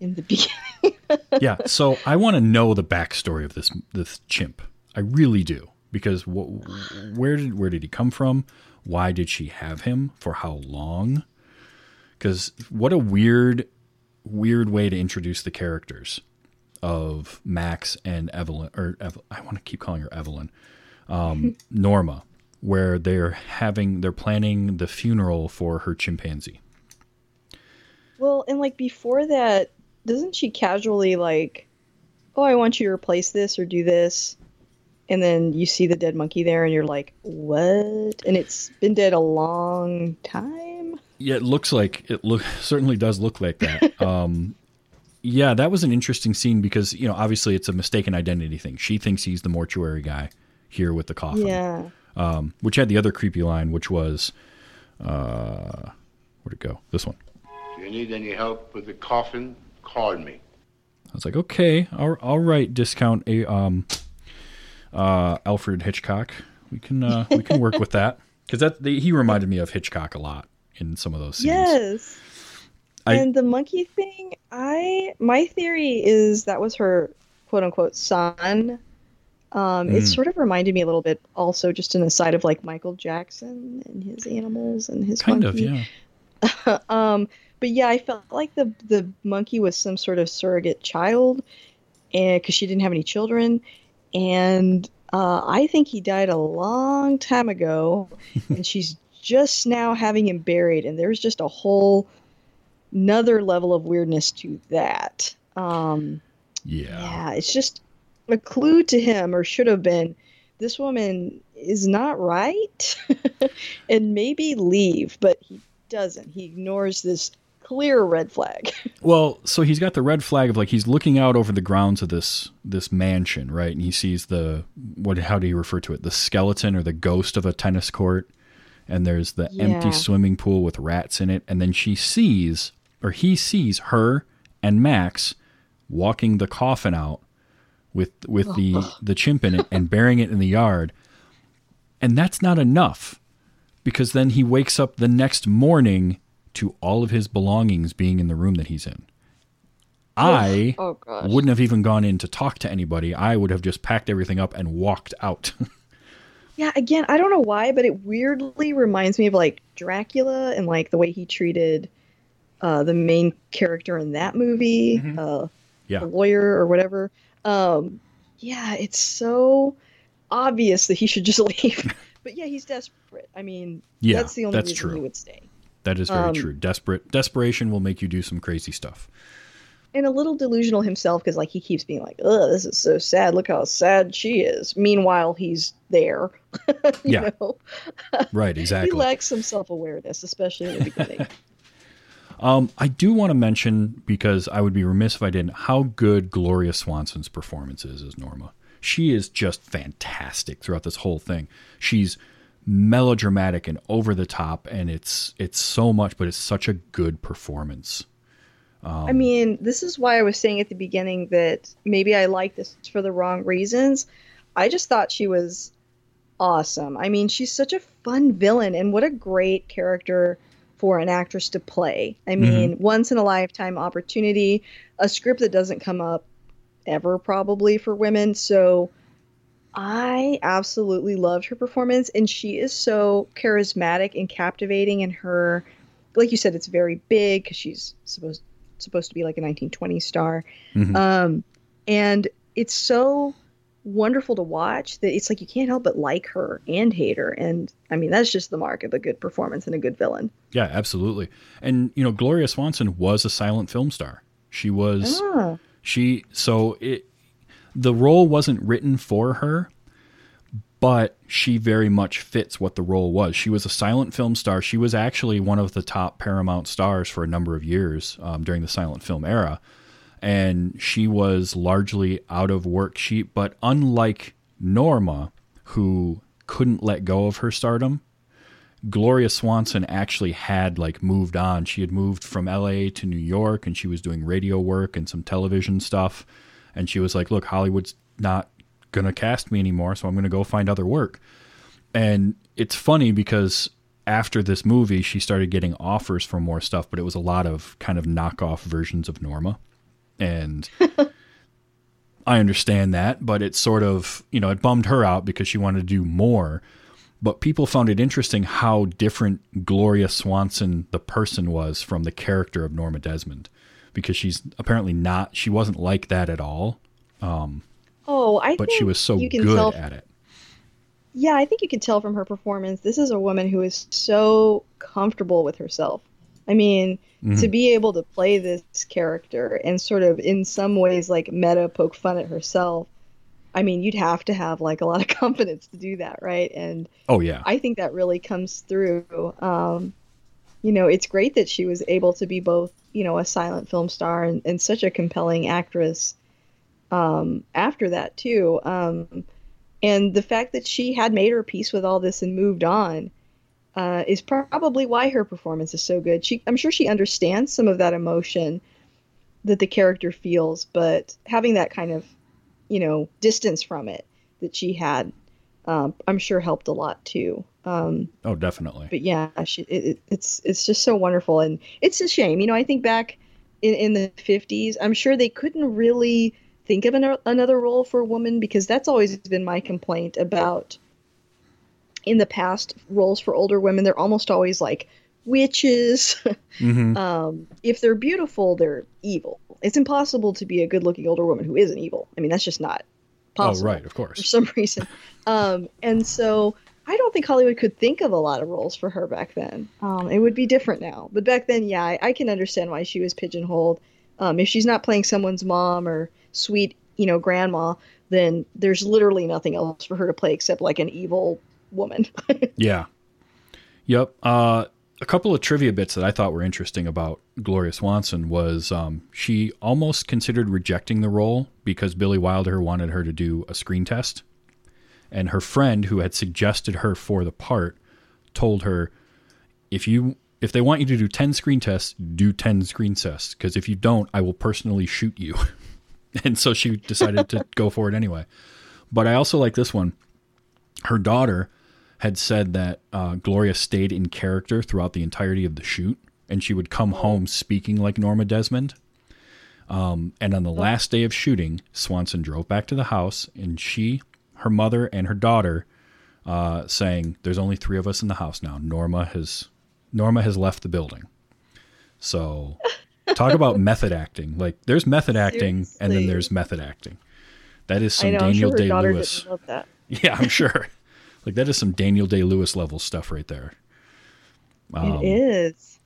S4: in the beginning?
S3: yeah. So I want to know the backstory of this this chimp. I really do because wh- where did where did he come from? Why did she have him? For how long? Because what a weird weird way to introduce the characters of Max and Evelyn, or Ev- I want to keep calling her Evelyn, um, Norma, where they're having they're planning the funeral for her chimpanzee.
S4: Well, and like before that, doesn't she casually like, "Oh, I want you to replace this or do this," and then you see the dead monkey there, and you're like, "What?" And it's been dead a long time.
S3: Yeah, it looks like it look certainly does look like that. um, yeah, that was an interesting scene because you know obviously it's a mistaken identity thing. She thinks he's the mortuary guy here with the coffin,
S4: Yeah.
S3: um, which had the other creepy line, which was, uh, where'd it go? This one.
S5: do you need any help with the coffin, call me.
S3: I was like, okay, all, all right, discount a um, uh, Alfred Hitchcock. We can uh, we can work with that because that the, he reminded me of Hitchcock a lot in some of those scenes.
S4: Yes.
S3: I-
S4: and the monkey thing, I my theory is that was her quote unquote son. Um, It
S3: Mm.
S4: sort of reminded me a little bit, also just an aside of like Michael Jackson and his animals and his
S3: Kind
S4: monkey.
S3: of, yeah.
S4: um, but yeah, I felt like the the monkey was some sort of surrogate child, and because she didn't have any children, and uh, I think he died a long time ago, and she's just now having him buried, and there's just a whole another level of weirdness to that. Um,
S3: Yeah.
S4: yeah, it's just a clue to him, or should have been. This woman is not right, and maybe leave, but he doesn't. He ignores this clear red flag.
S3: Well, so he's got the red flag of like he's looking out over the grounds of this this mansion, right? And he sees the what how do you refer to it? The skeleton or the ghost of a tennis court. And there's the empty swimming pool with rats in it. And then she sees or he sees her and Max walking the coffin out with with the the chimp in it and burying it in the yard. And that's not enough because then he wakes up the next morning to all of his belongings being in the room that he's in. I
S4: oh
S3: wouldn't have even gone in to talk to anybody. I would have just packed everything up and walked out.
S4: Yeah, again, I don't know why, but it weirdly reminds me of like Dracula and like the way he treated uh, the main character in that movie,
S3: Mhm.
S4: uh,
S3: Yeah.
S4: the lawyer or whatever. Um, yeah, it's so obvious that he should just leave. but yeah, he's desperate. I mean,
S3: Yeah,
S4: that's the only
S3: that's
S4: reason
S3: true.
S4: he would stay.
S3: That is very
S4: Um,
S3: true. Desperate desperation will make you do some crazy stuff.
S4: And a little delusional himself because like he keeps being like, "Ugh, this is so sad. Look how sad she is." Meanwhile, he's there. you
S3: Yeah,
S4: know?
S3: Right, exactly.
S4: He lacks some self awareness, especially in the beginning.
S3: Um, I do want to mention because I would be remiss if I didn't how good Gloria Swanson's performance is as Norma. She is just fantastic throughout this whole thing. She's melodramatic and over the top, and it's it's so much, but it's such a good performance.
S4: I mean, this is why I was saying at the beginning that maybe I like this for the wrong reasons. I just thought she was awesome. I mean, she's such a fun villain, and what a great character for an actress to play. I mm-hmm. mean, once in a lifetime opportunity, a script that doesn't come up ever probably for women. So I absolutely loved her performance, and she is so charismatic and captivating And her. Like you said, it's very big because she's supposed supposed to be like a 1920s star,
S3: Mhm.
S4: um, and it's so wonderful to watch that it's like you can't help but like her and hate her. And I mean, that's just the mark of a good performance and a good villain.
S3: Yeah, absolutely. And you know, Gloria Swanson was a silent film star. She was
S4: Ah.
S3: she so it the role wasn't written for her, but she very much fits what the role was. She was a silent film star. She was actually one of the top Paramount stars for a number of years um, during the silent film era, and she was largely out of work. She, but unlike Norma, who couldn't let go of her stardom, Gloria Swanson actually had like moved on. She had moved from LA to New York and she was doing radio work and some television stuff. And she was like, look, Hollywood's not going to cast me anymore, so I'm going to go find other work. And it's funny because after this movie, she started getting offers for more stuff, but it was a lot of kind of knockoff versions of Norma. And I understand that, but it sort of, you know, it bummed her out because she wanted to do more. But people found it interesting how different Gloria Swanson, the person, was from the character of Norma Desmond because she's apparently not, she wasn't like that at all, Um,
S4: Oh, I
S3: but
S4: think
S3: she was so
S4: you can
S3: good
S4: tell
S3: at it.
S4: Yeah, I think you can tell from her performance. This is a woman who is so comfortable with herself. I mean,
S3: Mm-hmm.
S4: to be able to play this character and sort of in some ways like meta poke fun at herself. I mean, you'd have to have like a lot of confidence to do that, right? And
S3: Oh, yeah.
S4: I think that really comes through. Um, you know, it's great that she was able to be both, you know, a silent film star and, and such a compelling actress um, after that, too. Um, and the fact that she had made her peace with all this and moved on uh, is probably why her performance is so good. She, I'm sure she understands some of that emotion that the character feels, but having that kind of, you know, distance from it that she had, um, I'm sure helped a lot too. Um,
S3: oh, definitely.
S4: but yeah, she, it, it- it's it's just so wonderful, and it's a shame. You know, I think back in, in the 50s, I'm sure they couldn't really think of an, another role for a woman because that's always been my complaint about in the past roles for older women. They're almost always like witches.
S3: hmm
S4: um, if they're beautiful, they're evil. It's impossible to be a good-looking older woman who isn't evil. I mean, that's just not
S3: Oh, right, of course.
S4: for some reason. Um, and so I don't think Hollywood could think of a lot of roles for her back then. Um, it would be different now. But back then, yeah, I, I can understand why she was pigeonholed. Um, if she's not playing someone's mom or sweet, you know, grandma, then there's literally nothing else for her to play except like an evil woman.
S3: Yeah. Yep. Uh, a couple of trivia bits that I thought were interesting about Gloria Swanson was um, she almost considered rejecting the role because Billy Wilder wanted her to do a screen test. And her friend who had suggested her for the part told her if you if they want you to do 10 screen tests, do 10 screen tests because if you don't, I will personally shoot you. and so she decided to go for it anyway. But I also like this one. Her daughter had said that uh, Gloria stayed in character throughout the entirety of the shoot, and she would come home speaking like Norma Desmond. Um, and on the last day of shooting, Swanson drove back to the house, and she, her mother, and her daughter uh, saying, "There's only three of us in the house now. Norma has Norma has left the building." So, talk about method acting. Like, there's method acting, and then there's method acting. That is some
S4: know,
S3: Daniel
S4: sure
S3: Day Lewis.
S4: didn't love that.
S3: Yeah, I'm sure. like that is some Daniel Day Lewis level stuff right there. Um,
S4: it is.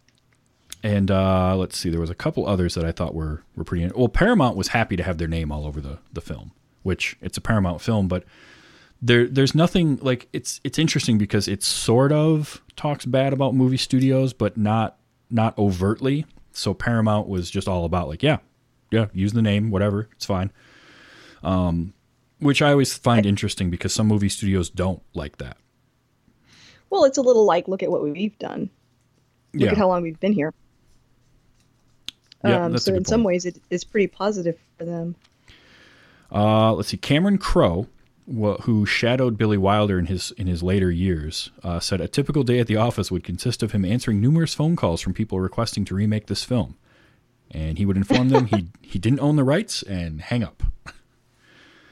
S3: And uh, let's see, there was a couple others that I thought were were pretty. Well, Paramount was happy to have their name all over the the film, which it's a Paramount film, but there there's nothing like it's it's interesting because it sort of talks bad about movie studios, but not not overtly. So Paramount was just all about like, yeah, yeah, use the name, whatever, it's fine. Um, which I always find interesting because some movie studios don't like that.
S4: Well, it's a little like look at what we've done. Look
S3: yeah,
S4: at how long we've been here.
S3: yeah,
S4: um, so in some
S3: point.
S4: ways, it is pretty positive for them.
S3: Uh, let's see. Cameron Crowe, wh- who shadowed Billy Wilder in his in his later years, uh, said a typical day at the office would consist of him answering numerous phone calls from people requesting to remake this film, and he would inform them he he didn't own the rights and hang up.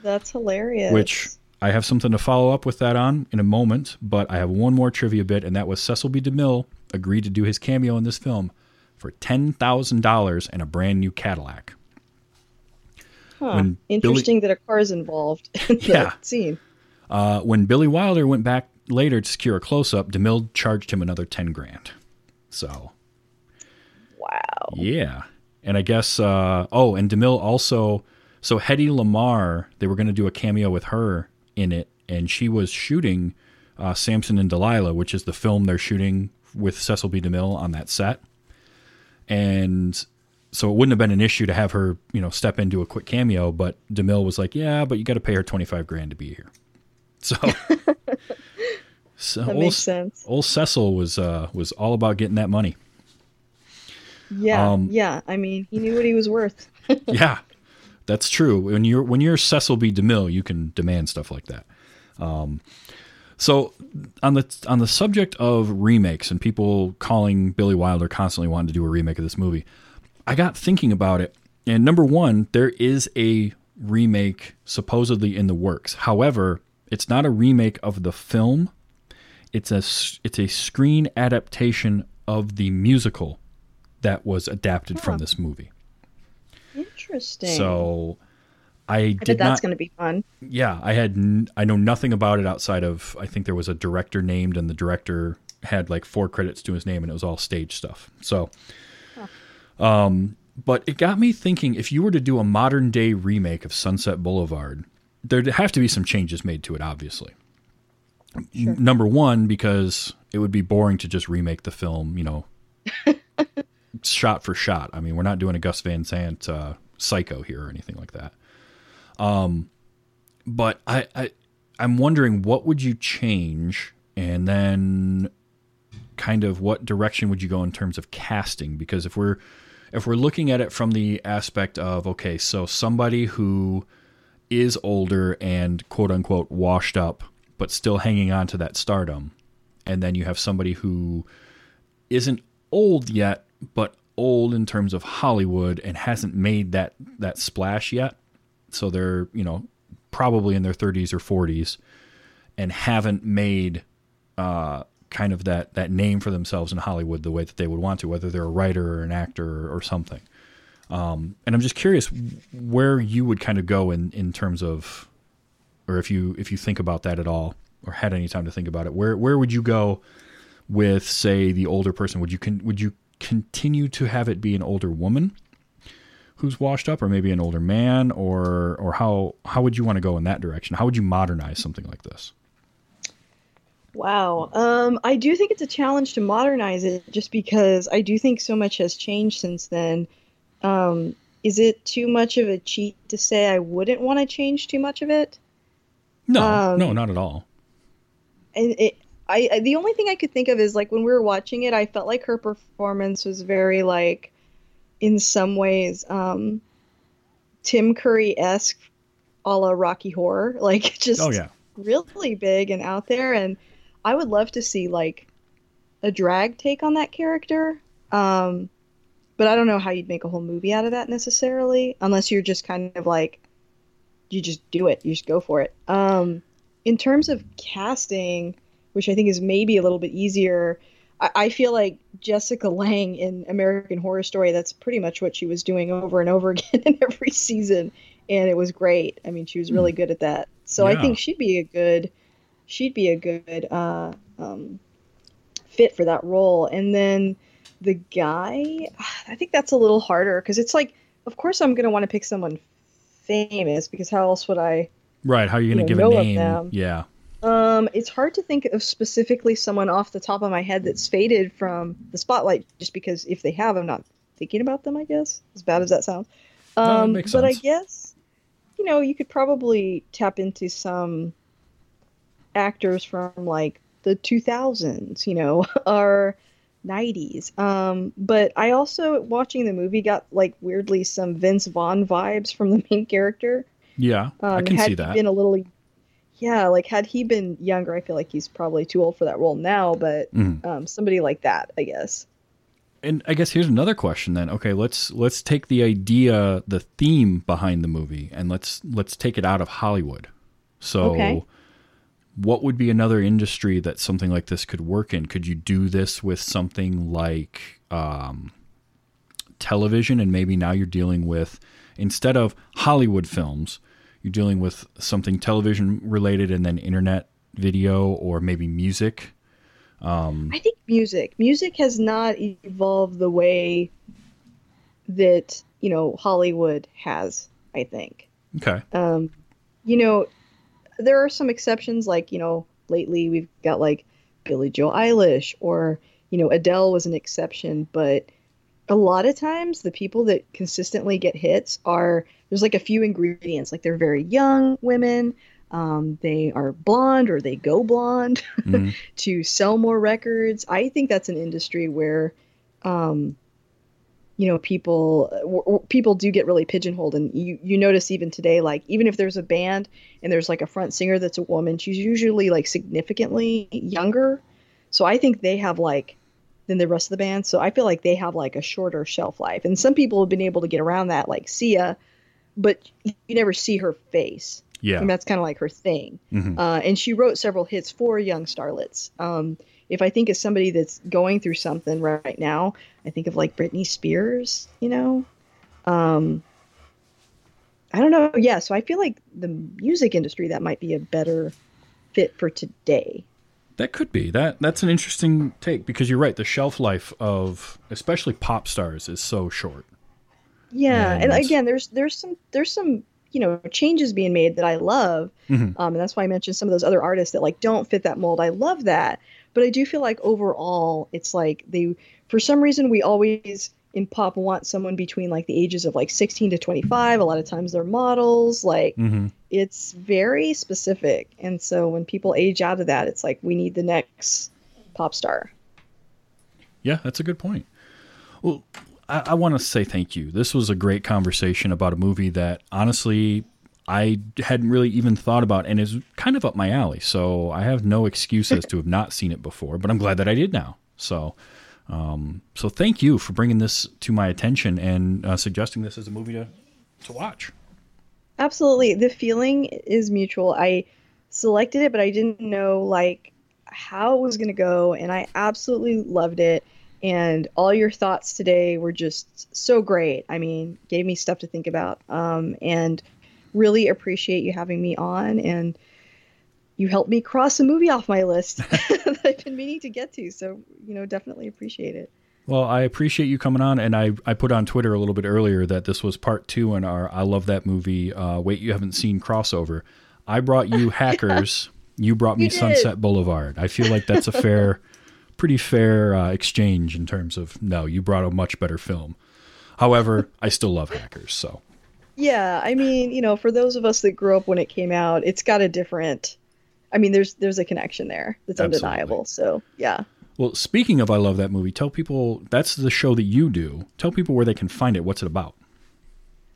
S4: That's hilarious.
S3: Which I have something to follow up with that on in a moment, but I have one more trivia bit, and that was Cecil B. DeMille agreed to do his cameo in this film for ten thousand dollars and a brand new Cadillac.
S4: Huh.
S3: When
S4: Interesting that a car is involved in the
S3: Yeah.
S4: scene.
S3: Uh, when Billy Wilder went back later to secure a close up, DeMille charged him another 10 grand. So,
S4: Wow.
S3: yeah. And I guess, uh, oh, and DeMille also, so Hedy Lamarr, they were going to do a cameo with her in it, and she was shooting uh, Samson and Delilah, which is the film they're shooting with Cecil B. DeMille on that set. And so it wouldn't have been an issue to have her, you know, step into a quick cameo, but DeMille was like, yeah, but you got to pay her 25 grand to be here. So, so
S4: That
S3: old,
S4: makes sense.
S3: old Cecil was, uh, was all about getting that money.
S4: Yeah.
S3: Um,
S4: yeah. I mean, he knew what he was worth.
S3: yeah, that's true. When you're when you're Cecil B. DeMille, you can demand stuff like that. Um, so on the on the subject of remakes and people calling Billy Wilder constantly wanting to do a remake of this movie, I got thinking about it. And number one, there is a remake supposedly in the works. However, it's not a remake of the film. It's a it's a screen adaptation of the musical that was adapted from this movie.
S4: Interesting.
S3: So I
S4: I
S3: did
S4: that's going to be fun.
S3: Yeah, I had. N- I know nothing about it outside of. I think there was a director named, and the director had like four credits to his name, and it was all stage stuff. So, um, but it got me thinking: if you were to do a modern day remake of Sunset Boulevard, there'd have to be some changes made to it, obviously. N- Number one, because it would be boring to just remake the film, you know, shot for shot. I mean, we're not doing a Gus Van Sant uh, Psycho here or anything like that. Um, but I, I, I'm wondering what would you change, and then kind of what direction would you go in terms of casting? Because if we're if we're looking at it from the aspect of okay, so somebody who is older and quote unquote washed up, but still hanging on to that stardom, and then you have somebody who isn't old yet, but old in terms of Hollywood and hasn't made that that splash yet. So they're you know probably in their 30s or 40s and haven't made uh, kind of that that name for themselves in Hollywood the way that they would want to, whether they're a writer or an actor or, or something. Um, and I'm just curious where you would kind of go in in terms of, or if you if you think about that at all, or had any time to think about it, where where would you go with say the older person? Would you con- would you continue to have it be an older woman who's washed up, or maybe an older man, or or how how would you want to go in that direction? How would you modernize something like this?
S4: Wow. Um, I do think it's a challenge to modernize it just because I do think so much has changed since then. Um, is it too much of a cheat to say I wouldn't want to change too much of it?
S3: No,
S4: Um,
S3: no, not at all.
S4: And it, I, I, the only thing I could think of is like when we were watching it, I felt like her performance was very like, in some ways, um, Tim Curry esque, a la Rocky Horror, like just
S3: Oh yeah,
S4: really big and out there. And i would love to see like a drag take on that character. Um but i don't know how you'd make a whole movie out of that necessarily unless you're just kind of like you just do it. You just go for it. Um in terms of casting which i think is maybe a little bit easier I, I feel like jessica lange in american horror story that's pretty much what she was doing over and over again in every season and it was great i mean she was really good at that so i think she'd be a good she'd be a good uh, um, fit for that role. And then the guy, I think that's a little harder because it's like, of course, I'm going to want to pick someone famous because how else would I?
S3: right. How are you going to
S4: you
S3: give a name? Yeah,
S4: Um, it's hard to think of specifically someone off the top of my head that's faded from the spotlight, just because if they have, I'm not thinking about them. I guess as bad as that sounds.
S3: No, it
S4: Um, but I guess you know you could probably tap into some actors from like the 2000s, you know, or 90s. Um, but I also watching the movie got like weirdly some Vince Vaughn vibes from the main character.
S3: yeah.
S4: Um,
S3: I can
S4: had
S3: see that.
S4: been a little, yeah, like had he been younger, I feel like he's probably too old for that role now. But
S3: Mhm.
S4: um, somebody like that, I guess.
S3: and I guess here's another question then. Okay, let's let's take the idea, the theme behind the movie, and let's let's take it out of Hollywood. So,
S4: Okay.
S3: what would be another industry that something like this could work in? Could you do this with something like um, television, and maybe now you're dealing with instead of Hollywood films, you're dealing with something television related, and then internet video or maybe music.
S4: I think music. Music has not evolved the way that you know Hollywood has. I think.
S3: Okay.
S4: Um, you know, there are some exceptions. Like you know, lately we've got like Billie Joe Eilish, or you know, Adele was an exception. But a lot of times, the people that consistently get hits are there's like a few ingredients. Like they're very young women. Um, they are blonde or they go blonde
S3: Mhm.
S4: to sell more records. I think that's an industry where, um, you know, people w- w- people do get really pigeonholed, and you you notice even today, like even if there's a band and there's like a front singer that's a woman, she's usually like significantly younger. So I think they have like than the rest of the band. So I feel like they have like a shorter shelf life, and some people have been able to get around that, like Sia, but you never see her face.
S3: Yeah.
S4: And that's kind of like her thing.
S3: Mhm.
S4: Uh, and she wrote several hits for young starlets. Um, if I think of somebody that's going through something right now, I think of like Britney Spears, you know? Um, I don't know. Yeah, so I feel like the music industry, that might be a better fit for today.
S3: That could be that. That's an interesting take because you're right. The shelf life of especially pop stars is so short.
S4: Yeah,
S3: And
S4: and again, there's there's some there's some you know changes being made that I love,
S3: Mhm.
S4: um, and that's why I mentioned some of those other artists that like don't fit that mold. I love that, but I do feel like overall, it's like they for some reason we always in pop want someone between like the ages of like 16 to 25. A lot of times they're models. Like
S3: hmm
S4: it's very specific, and so when people age out of that, it's like we need the next pop star.
S3: Yeah, that's a good point. Well, I, I want to say thank you. This was a great conversation about a movie that honestly I hadn't really even thought about and is kind of up my alley. So I have no excuses to have not seen it before, but I'm glad that I did now. So, um, so thank you for bringing this to my attention and uh, suggesting this as a movie to to watch.
S4: Absolutely. The feeling is mutual. I selected it, but I didn't know like how it was going to go, and I absolutely loved it. And all your thoughts today were just so great. I mean, gave me stuff to think about. Um, and really appreciate you having me on. And you helped me cross a movie off my list that I've been meaning to get to. So, you know, definitely appreciate it.
S3: Well, I appreciate you coming on, and I, I put on Twitter a little bit earlier that this was part two in our I love that movie. Uh, wait, you haven't seen crossover. I brought you Hackers. you brought me
S4: You.
S3: Sunset Boulevard. I feel like that's a fair, pretty fair uh, exchange in terms of no, you brought a much better film. However, I still love Hackers. So
S4: Yeah, I mean, you know, for those of us that grew up when it came out, it's got a different. I mean, there's there's a connection there that's
S3: Absolutely.
S4: undeniable. So yeah.
S3: well, speaking of I love that movie, tell people that's the show that you do. Tell people where they can find it. What's it about?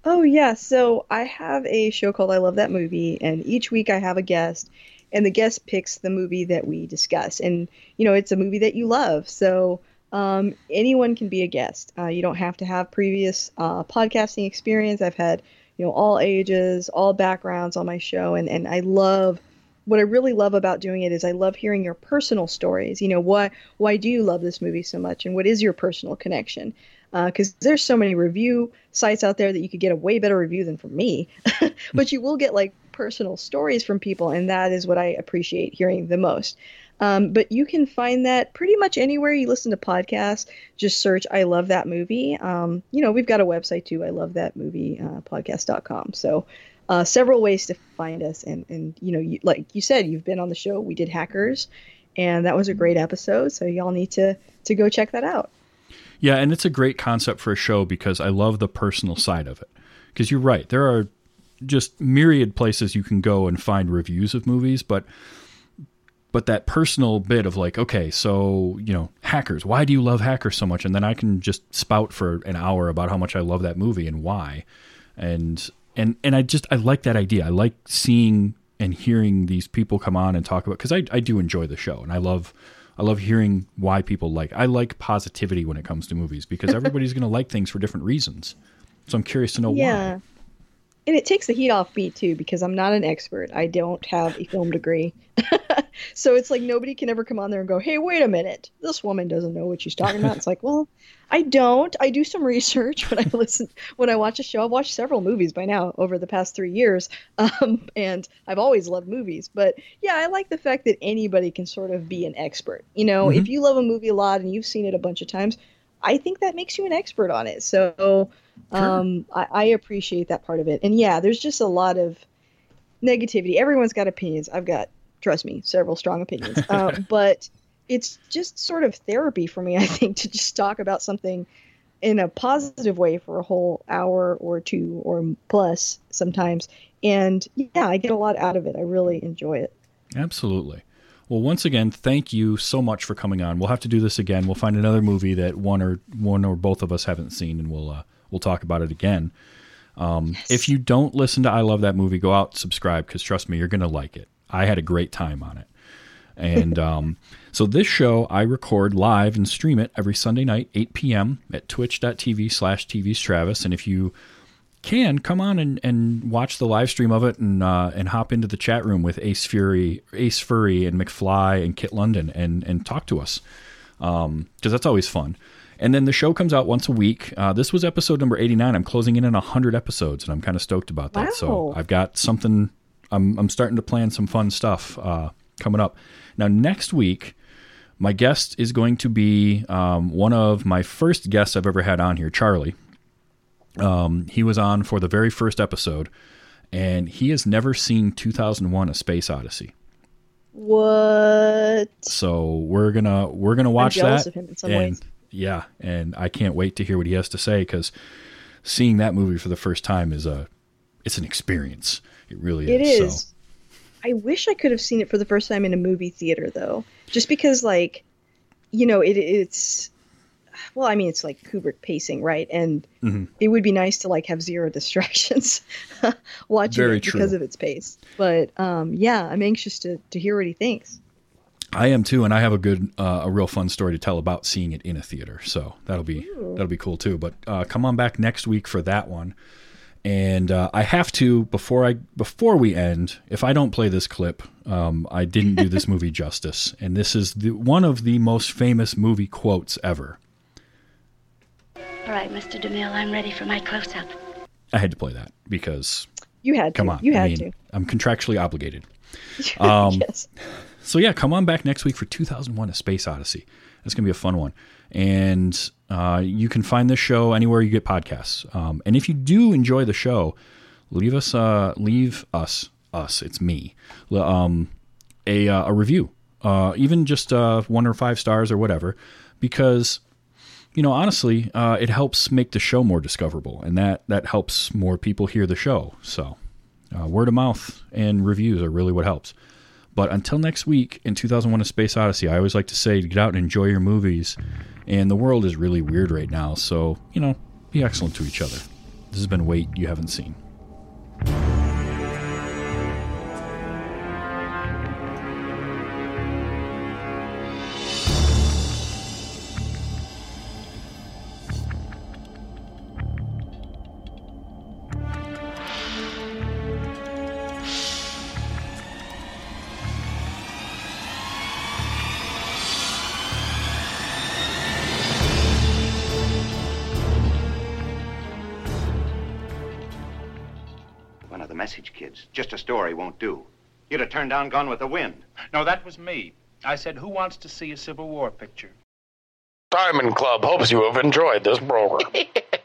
S4: Oh yeah, so I have a show called I Love That Movie, and each week I have a guest, and the guest picks the movie that we discuss, and you know it's a movie that you love, so um, anyone can be a guest. Uh, you don't have to have previous uh, podcasting experience. I've had you know all ages, all backgrounds on my show, and and I love what I really love about doing it is I love hearing your personal stories. You know, why why do you love this movie so much, and what is your personal connection? Because there's so many review sites out there that you could get a way better review than from me, but you will get like personal stories from people, and that is what I appreciate hearing the most. Um, but you can find that pretty much anywhere you listen to podcasts. Just search "I love that movie." Um, you know, we've got a website too. I love that movie uh, podcast.com. So uh, several ways to find us, and and you know, you, like you said, you've been on the show. We did hackers, and that was a great episode. So y'all need to to go check that out.
S3: Yeah, and it's a great concept for a show because I love the personal side of it. Because you're right, there are just myriad places you can go and find reviews of movies, but but that personal bit of like, okay, so you know, hackers. Why do you love hackers so much? And then I can just spout for an hour about how much I love that movie and why. And and and I just I like that idea. I like seeing and hearing these people come on and talk about because I I do enjoy the show and I love I love hearing why people like. I like positivity when it comes to movies because everybody's going to like things for different reasons. So I'm curious to know
S4: Yeah.
S3: why.
S4: And it takes the heat off me too because I'm not an expert. I don't have a film degree. so it's like nobody can ever come on there and go, "Hey, wait a minute, this woman doesn't know what she's talking about." It's like, well, I don't. I do some research when I listen when I watch a show. I've watched several movies by now over the past three years, um, and I've always loved movies. But yeah, I like the fact that anybody can sort of be an expert. You know,
S3: Mhm.
S4: if you love a movie a lot and you've seen it a bunch of times, I think that makes you an expert on it. So um, I, I appreciate that part of it. And yeah, there's just a lot of negativity. Everyone's got opinions. I've got, trust me, several strong opinions. Uh, but it's just sort of therapy for me, I think, to just talk about something in a positive way for a whole hour or two or plus sometimes. And yeah, I get a lot out of it. I really enjoy it.
S3: Absolutely. Well, once again, thank you so much for coming on. We'll have to do this again. We'll find another movie that one or one or both of us haven't seen, and we'll uh, we'll talk about it again. Um, If you don't listen to I Love That Movie, go out subscribe because trust me, you're gonna like it. I had a great time on it, and um, so this show I record live and stream it every Sunday night, 8 p.m. at Twitch.tv/slash TV's Travis. And if you can come on and, and watch the live stream of it and uh, and hop into the chat room with Ace Fury, Ace Furry, and McFly and Kit London and and talk to us because that's always fun. And then the show comes out once a week. Uh, this was episode number eighty nine. I'm closing in on hundred episodes, and I'm kind of stoked about that. So I've got something. I'm I'm starting to plan some fun stuff uh, coming up. Now next week. My guest is going to be um, one of my first guests I've ever had on here, Charlie. Um, he was on for the very first episode, and he has never seen 2001: A Space Odyssey.
S4: What?
S3: So we're gonna we're gonna watch that.
S4: of him in some
S3: and,
S4: ways.
S3: Yeah, and I can't wait to hear what he has to say because seeing that movie for the first time is a it's an experience. It really
S4: It
S3: is.
S4: is.
S3: So.
S4: I wish I could have seen it for the first time in a movie theater, though, just because, like, you know, it it's. Well, I mean, it's like Kubrick pacing, right? And
S3: Mhm.
S4: it would be nice to like have zero distractions watching
S3: Very
S4: it because
S3: true.
S4: of its pace. But um, yeah, I'm anxious to to hear what he thinks.
S3: I am too, and I have a good, uh, a real fun story to tell about seeing it in a theater. So that'll be that'll be cool too. But uh, come on back next week for that one. And uh, I have to before I before we end. If I don't play this clip, um, I didn't do this movie justice. And this is the, one of the most famous movie quotes ever.
S1: All right, Mr. DeMille, I'm ready for my close-up.
S3: I had to play that because
S4: You had to.
S3: come on,
S4: You had
S3: I mean, I'm contractually obligated. Um,
S4: yes.
S3: So yeah, come on back next week for 2001: A Space Odyssey. That's gonna be a fun one, and uh, you can find this show anywhere you get podcasts. Um, and if you do enjoy the show, leave us uh, leave us us it's me, um, a, uh, a review, uh, even just uh, one or five stars or whatever, because you know honestly, uh, it helps make the show more discoverable, and that that helps more people hear the show. So word of mouth and reviews are really what helps. But until next week in 2001 A Space Odyssey, I always like to say get out and enjoy your movies. And the world is really weird right now, so, you know, be excellent to each other. This has been Wait You Haven't Seen.
S6: Do. You'd have turned down Gone with the Wind.
S2: No, that was me. I said, who wants to see a Civil War picture?
S7: Diamond Club hopes you have enjoyed this program.